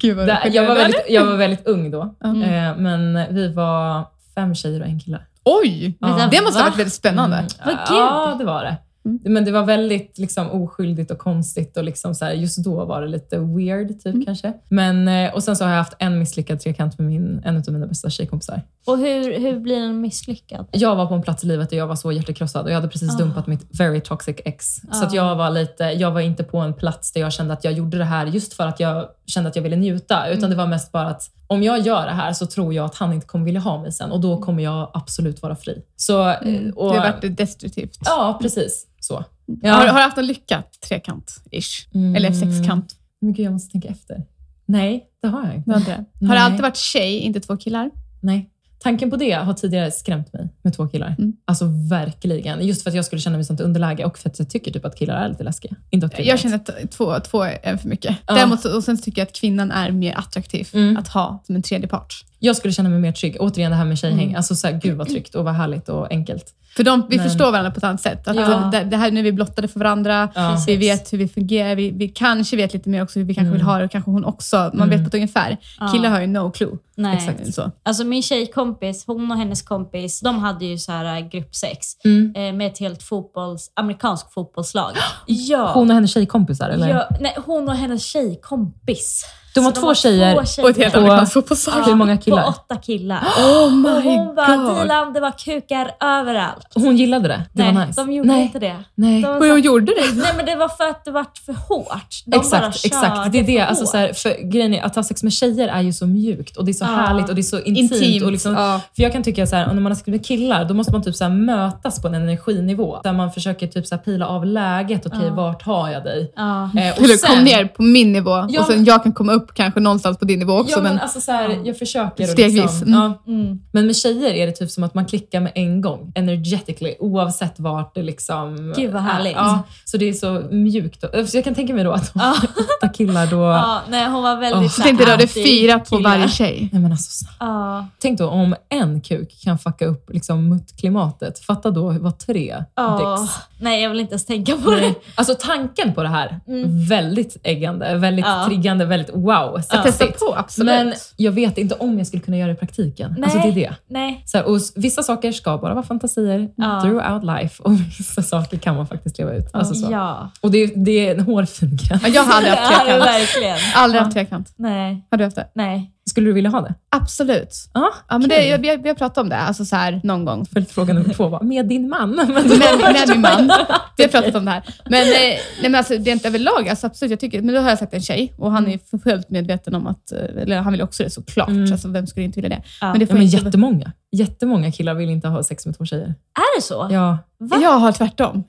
Gud vad Där, jag, var väldigt, jag var väldigt ung då, Mm. eh, men vi var fem tjejer och en kille. Oj! Ja. Det måste ha Va? varit väldigt spännande. Mm, Vad ja, det var det. Mm. Men det var väldigt liksom, oskyldigt och konstigt och liksom, så här, just då var det lite weird typ Mm. kanske. Men, eh, och sen så har jag haft en misslyckad trekant med min, en av mina bästa tjejkompisar. Och hur, hur blir den misslyckad? Jag var på en plats i livet där jag var så hjärtekrossad och jag hade precis Ah. dumpat mitt very toxic ex. Så Ah. att jag var lite, jag var inte på en plats där jag kände att jag gjorde det här just för att jag kände att jag ville njuta. Utan Mm. det var mest bara att om jag gör det här så tror jag att han inte kommer vilja ha mig sen och då Mm. kommer jag absolut vara fri. Så, eh, och, Det har varit destruktivt. Ja, precis. Så. Har, Ja. har du haft en lyckat trekant-ish? Mm. Eller sexkant? Men gud, jag måste tänka efter. Nej, det har jag inte. Har inte det? Har Nej. det alltid varit tjej, inte två killar? Nej. Tanken på det har tidigare skrämt mig med två killar. Mm. Alltså verkligen. Just för att jag skulle känna mig sånt underläge och för att jag tycker typ att killar är lite läskiga. Indoktrinat. Jag känner att två, två är för mycket. Ja. Däremot, och sen tycker jag att kvinnan är mer attraktiv Mm. att ha som en tredje part. Jag skulle känna mig mer trygg. Återigen det här med tjejhäng. Mm. Alltså så här, gud vad tryggt och vad härligt och enkelt. För de, vi Men- förstår varandra på ett annat sätt. Att Ja. det, det här nu är vi blottade för varandra, Ja. vi vet hur vi fungerar, vi, vi kanske vet lite mer också hur vi kanske Mm. vill ha det och kanske hon också. Man Mm. vet på ett ungefär. Ja. Killar har ju no clue. Nej. Exakt. Så. Alltså min tjejkompis, hon och hennes kompis, de hade ju så här äh, gruppsex Mm. eh, med ett helt fotbolls, amerikansk fotbollslag. Ja. Hon och hennes tjejkompisar eller? ja, nej, hon och hennes tjejkompis. De var Så två tjejer Och ett helt Och- amerikanskt fotbollslag. Hur många killar? På åtta killar. Oh och my hon bara, god. Dilan, det var kukar överallt. Hon gillade det. Det nej, var nice. de gjorde Nej. inte det. Nej. De Och så- hon gjorde det. Nej men det var för att det var för hårt. De bara Exakt, exakt. körde Det är det. för Alltså, så här, för grejen är att ha sex med tjejer är ju så mjukt och det är så Ja. härligt och det är så intimt. Intimt. Och liksom, ja. För jag kan tycka så här, när man har sex med killar, då måste man typ så här mötas på en energinivå. Där man försöker typ så här pila av läget. Okej, Ja. vart har jag dig? Ja. Eh, och Eller sen- kom ner på min nivå Ja, och sen jag kan komma upp kanske någonstans på din nivå också. Ja, men men, alltså så här, jag försöker. Och Stegvis. Liksom, Mm. ja. Mm. Men med tjejer är det typ som att man klickar med en gång, energetically, oavsett vart det liksom... Gud, vad härligt. Ja, så det är så mjukt. Och- Så jag kan tänka mig då att åtta killar då... Ja, nej, hon var väldigt Åh. så jag tänkte då, det är fyra på varje tjej. Nej, men alltså. Ja. tänk då om en kuk kan fucka upp liksom, muttklimatet. Fatta då vad tre Ja. dicks. Nej, jag vill inte ens tänka på det. Nej. Alltså tanken på det här, Mm. väldigt äggande, väldigt Ja. triggande, väldigt wow. Att testa sexigt. på, absolut. Men jag vet inte om jag skulle kunna göra det i praktiken. Alltså det är det. Nej. Så här, och vissa saker ska bara vara fantasier Ja. throughout life och vissa saker kan man faktiskt leva ut. Alltså så. Ja. Och det, det är en hårfin gräns. Ja, jag har aldrig haft är trekant. verkligen. Aldrig Ja. haft trekant. Nej. Har du haft det? Nej. Skulle du vilja ha det? Absolut. Ja, Ja, men det, jag, vi, har, vi har pratat om det, alltså så här, någon gång. Följdfråga nummer två var, med din man? Men Med, med min man. Vi har pratat om det här. Men, eh, nej, men alltså, det är inte överlag, alltså, absolut. Jag tycker, men då har jag sagt en tjej och han är fullt medveten om att, eh, eller han vill också det såklart. Mm. Alltså, vem skulle inte vilja det? Ja. Men det Ja, får men inte, jättemånga. Jättemånga killar vill inte ha sex med två tjejer. Är det så? Ja. Va? Jag har tvärtom.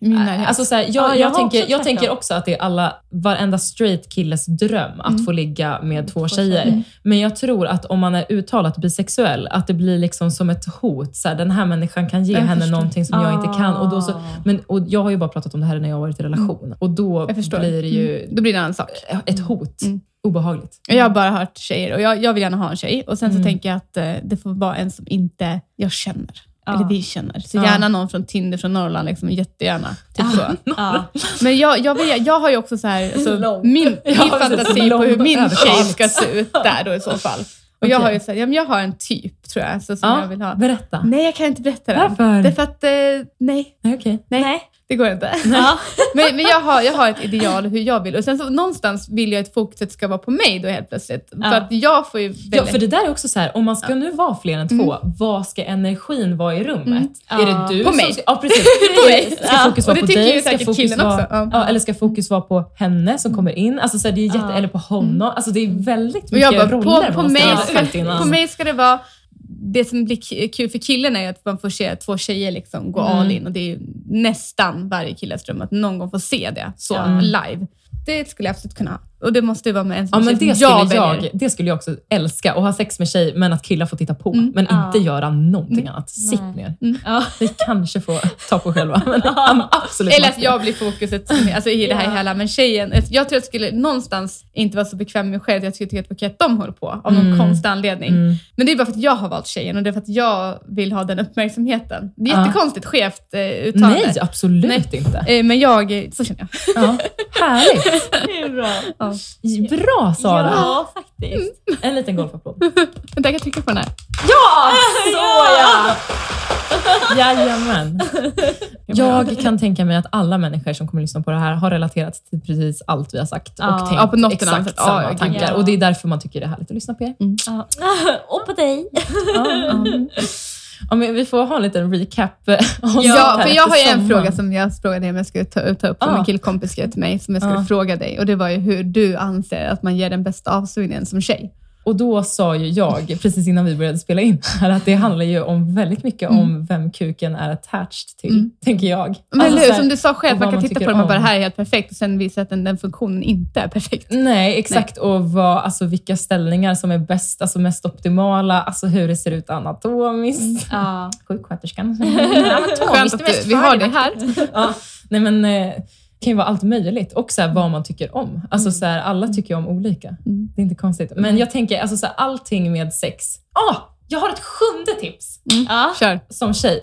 Alltså så här, jag, Ja, jag jag, har tänker, också jag tvärtom. tänker också att det är alla, varenda straight killes dröm att Mm. få ligga med två, Två tjejer. tjejer. Men jag tror att om man är uttalat bisexuell, att det blir liksom som ett hot. Så här, den här människan kan ge Jag henne förstår. någonting som jag inte kan. Och, då så, Ah. men, och jag har ju bara pratat om det här när jag har varit i relation. Och då Mm. jag förstår. blir det ju Mm. Då blir det en sak. ett hot. Obehagligt. Jag har bara hört tjejer och jag, jag vill gärna ha en tjej. Och sen så Mm. tänker jag att eh, det får vara en som inte jag känner. Ja. Eller vi känner. Så Ja. gärna någon från Tinder från Norrland, liksom, jättegärna. Typ så. Ja. Men jag, jag, vill, jag har ju också så här, alltså, min, min fantasi på hur min tjej ska se ut där då i så fall. Och jag har ju så här, ja, men jag har en typ tror jag, så, som Ja, jag vill ha. Berätta. Nej, jag kan inte berätta den. Varför? Det är för att, eh, nej, Nej, okej. nej, det går inte. Ja. Men, men jag, har, jag har ett ideal hur jag vill. Och sen så någonstans vill jag att fokuset ska vara på mig då helt plötsligt. Ja. För att jag får ju väldigt... Ja, för det där är också så här, om man ska nu vara fler än två, vad ska energin vara i rummet? Mm. Är Ja. det du På som mig. Ska, ja, precis. På mig. Ska Ja. fokus vara det på dig? ju Ska fokus vara. Ja. Ja, eller ska fokus vara på henne som kommer in? Alltså, så här, det är jätte, Ja. Eller på honom. Alltså, det är väldigt mycket bara, roller på, på, mig ska, innan. på mig ska det vara... Det som blir kul för killen är att man får se två tjejer liksom gå Mm. all in. Och det är ju nästan varje killes dröm att någon gång få se det så Ja. live. Det skulle jag absolut kunna ha. Och det måste ju vara med en Ja, som men tjej det skulle, jag jag, det skulle jag också älska. Att ha sex med tjej, men att killar får titta på. Mm. Men Ja. inte göra någonting Mm. annat. Sitt Nej. ner. Ja. Vi kanske får ta på själva. Men ja, absolut Eller att jag blir fokuset alltså i det här Ja. hela. Men tjejen, jag tror att jag skulle någonstans inte vara så bekväm med mig själv. Jag skulle tycka att det var okej att de håller på av någon Mm. konstig anledning. Mm. Men det är bara för att jag har valt tjejen och det är för att jag vill ha den uppmärksamheten. Det är Ja. jättekonstigt skevt eh, uttalande. Nej, absolut Nej. inte. Eh, men jag, så känner jag. Ja. Härligt. Det är bra. Ja. Bra Sara. Ja, faktiskt. En liten golfapplåd. Vänta, jag kan trycka på den här. Ja! Så ja! Jajamän. Jag kan tänka mig att alla människor som kommer lyssna på det här har relaterat till precis allt vi har sagt Ja. och tänkt Ja, på något annat exakt sätt. samma Ja, tankar. ja. Och det är därför man tycker det är härligt att lyssna på er. Ja. Och på dig. Ja, men vi får ha en liten recap. eh, Ja, för jag har ju en fråga som jag frågade dig om jag skulle ta, ta upp, som Ah. en killkompis skrev till mig, som jag skulle Ah. fråga dig. Och det var ju hur du anser att man ger den bästa avsugningen som tjej. Och då sa ju jag, precis innan vi började spela in här, att det handlar ju om väldigt mycket om vem kuken är attached till, Mm. tänker jag. Men Alltså, eller hur, som du sa själv, man kan man titta på den och bara, om. det här är helt perfekt och sen visa att den, den funktionen inte är perfekt. Nej, exakt. Och vad, alltså, vilka ställningar som är bäst, alltså mest optimala, alltså hur det ser ut anatomiskt. Ja. Sjuksköterskan. Skönt att du, vi har det här. ja, nej men, eh, kan ju vara allt möjligt. Och så här, vad man tycker om. Alltså, så här, alla tycker ju om olika. Mm. Det är inte konstigt. Men jag tänker, alltså, så här, allting med sex. Ah, jag har ett sjunde tips Ja. Kör. som tjej.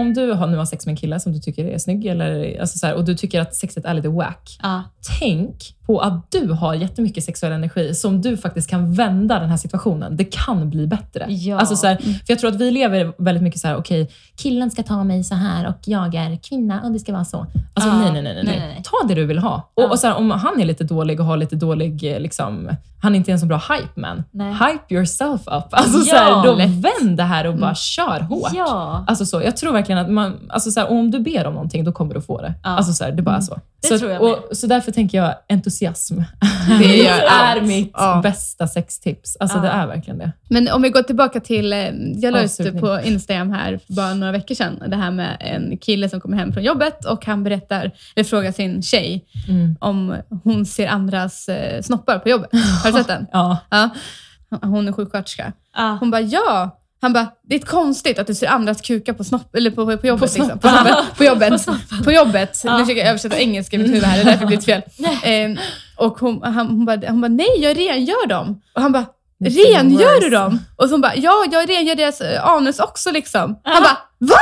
Om du har, nu har sex med en kille som du tycker är snygg eller, alltså så här, och du tycker att sexet är lite wack. Ja. Tänk på att du har jättemycket sexuell energi som du faktiskt kan vända den här situationen. Det kan bli bättre. Ja. Alltså så här, för jag tror att vi lever väldigt mycket så här: okej, killen ska ta mig så här och jag är kvinna och det ska vara så. Alltså Ja. nej, nej, nej, nej, Nej, nej. Ta det du vill ha. Och, Ja. och så här, om han är lite dålig och har lite dålig, eh, liksom, han är inte en så bra hype man. Nej. Hype yourself up. Alltså så Ja, här, då lätt. vänd det här och bara kör hårt. Ja. Alltså så, jag tror verkligen att man, alltså så här, om du ber om någonting, då kommer du få det. Ja. Alltså så här, det bara är så. Det så, tror jag och, så därför tänker jag entusiasm. Det är mitt Ja. bästa sextips. Alltså Ja. det är verkligen det. Men om vi går tillbaka till, eh, jag la ut på Instagram här för bara några veckor sedan, det här med en kille som kommer hem från jobbet och han berättar, eller frågar sin tjej Mm. om hon ser andras eh, snoppar på jobbet. Har du sett den? Ja. Ja. Hon är sjuksköterska. Ja. Hon bara, ja. Han bara, det är konstigt att du ser andras kukar på, snopp, eller på, på jobbet. På liksom. på, jobbet på jobbet. På jobbet. Nu försöker jag översätta engelska i mitt huvud här, det är därför det blir fel. Eh, och hon, han, hon, bara, hon bara, nej jag rengör dem. Och han bara, rengör du dem? Och så hon bara, ja jag rengör deras eh, anus också liksom. Han bara, va?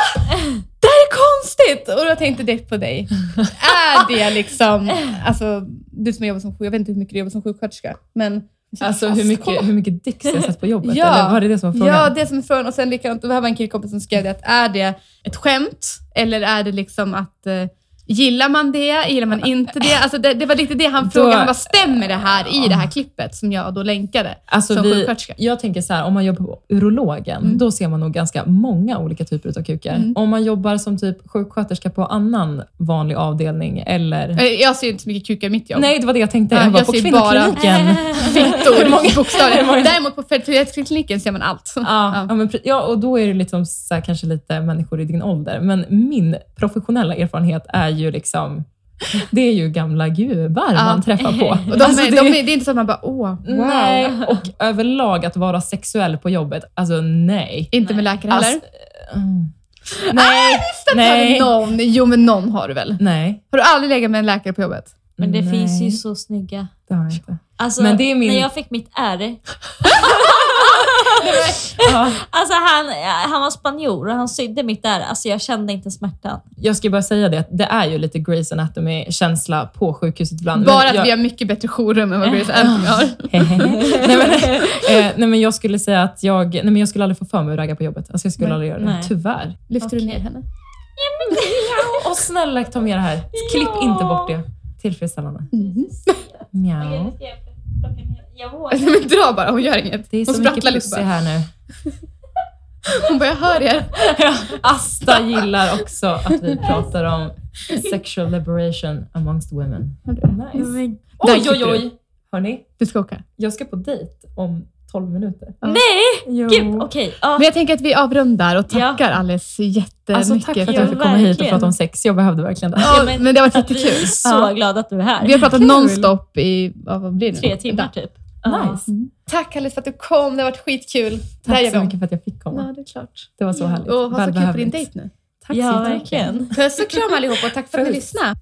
Det här är konstigt! Och jag tänkte direkt på dig. Är det liksom, alltså du som jobbar som sjuk, jag vet inte hur mycket du jobbar som sjuksköterska, men Alltså hur mycket, hur mycket dicks jag sett på jobbet? Ja. Eller var det det som var frågan? Ja, det som är frågan. Och sen likadant, det här var en killkompis som skrev det, att är det ett skämt eller är det liksom att eh, Gillar man det? Gillar man inte det? Alltså det, det var lite det han frågade. Han bara, stämmer det här i det här klippet som jag då länkade? Alltså som vi, sjuksköterska. jag tänker så här, om man jobbar på urologen, Mm. då ser man nog ganska många olika typer av kukar. Mm. Om man jobbar som typ sjuksköterska på annan vanlig avdelning eller... Eh, Jag ser inte så mycket kukar i mitt jobb. Nej, det var det jag tänkte. Ja, jag bara, jag på ser bara- kvinnokliniken. Fittor, bokstavligen. Däremot på fertilitetskliniken ser man allt. Ja, ja. men, pre- ja, och då är det liksom så här, kanske lite människor i din ålder. Men min professionella erfarenhet är ju liksom, det är ju gamla gubbar Ja. man träffar på. De Alltså, är, det- de är, det är inte så att man bara, åh, wow. Nej, och överlag att vara sexuell på jobbet, alltså nej. Inte med läkare heller? Alltså, mm. nej, Har du nej, någon? Jo, men någon har du väl? nej. Har du aldrig legat med en läkare på jobbet? Men det nej, finns ju så snygga. Det har jag inte. Alltså, Men det är min- När jag fick mitt ärr. Ja, Alltså han, han var spanjor och han sydde mitt ärr. Alltså jag kände inte smärtan. jag ska bara säga det, att det är ju lite Grey's Anatomy-känsla på sjukhuset ibland. men Bara att jag, vi har mycket bättre jourrum än vad Grey's Anatomy har. nej, men, eh, nej men jag skulle säga att jag, nej men jag skulle aldrig få för mig att ragga på jobbet. Alltså jag skulle Nej. aldrig göra det. Nej. Tyvärr. Lyfter du Okej. ner henne? Och snälla ta med det här. Klipp Ja. inte bort det. Tillfredsställande. Jag vågar. Men dra bara, hon gör inget. Det är hon så mycket sprattlar lite pussy bara. här nu. Hon bara, jag hör er. Asta gillar också att vi pratar om sexual liberation amongst women. Nice. Oj, oj, du. oj. Hörni, Du ska åka. jag ska på dejt om 12 minuter. Ja. nej! Jo. Gud, okej. ja. Men jag tänker att vi avrundar och Ja. tackar Alice jättemycket. Alltså tack för att att fick komma hit och prata om sex. Jag behövde verkligen det. Ja, men det har varit att Vi är jättekul. så Ja. glada att du är här. Vi har pratat Kul. nonstop i, vad blir det? Tre timmar typ. Nice. Mm. Tack Alice för att du kom, det har varit skitkul. Tack så om. mycket för att jag fick komma. Ja, det är klart. Det var så härligt. Och ha så kul på din dejt nu. Tack så Ja, jättemycket. verkligen. Puss och kram allihopa och tack för att ni lyssnade.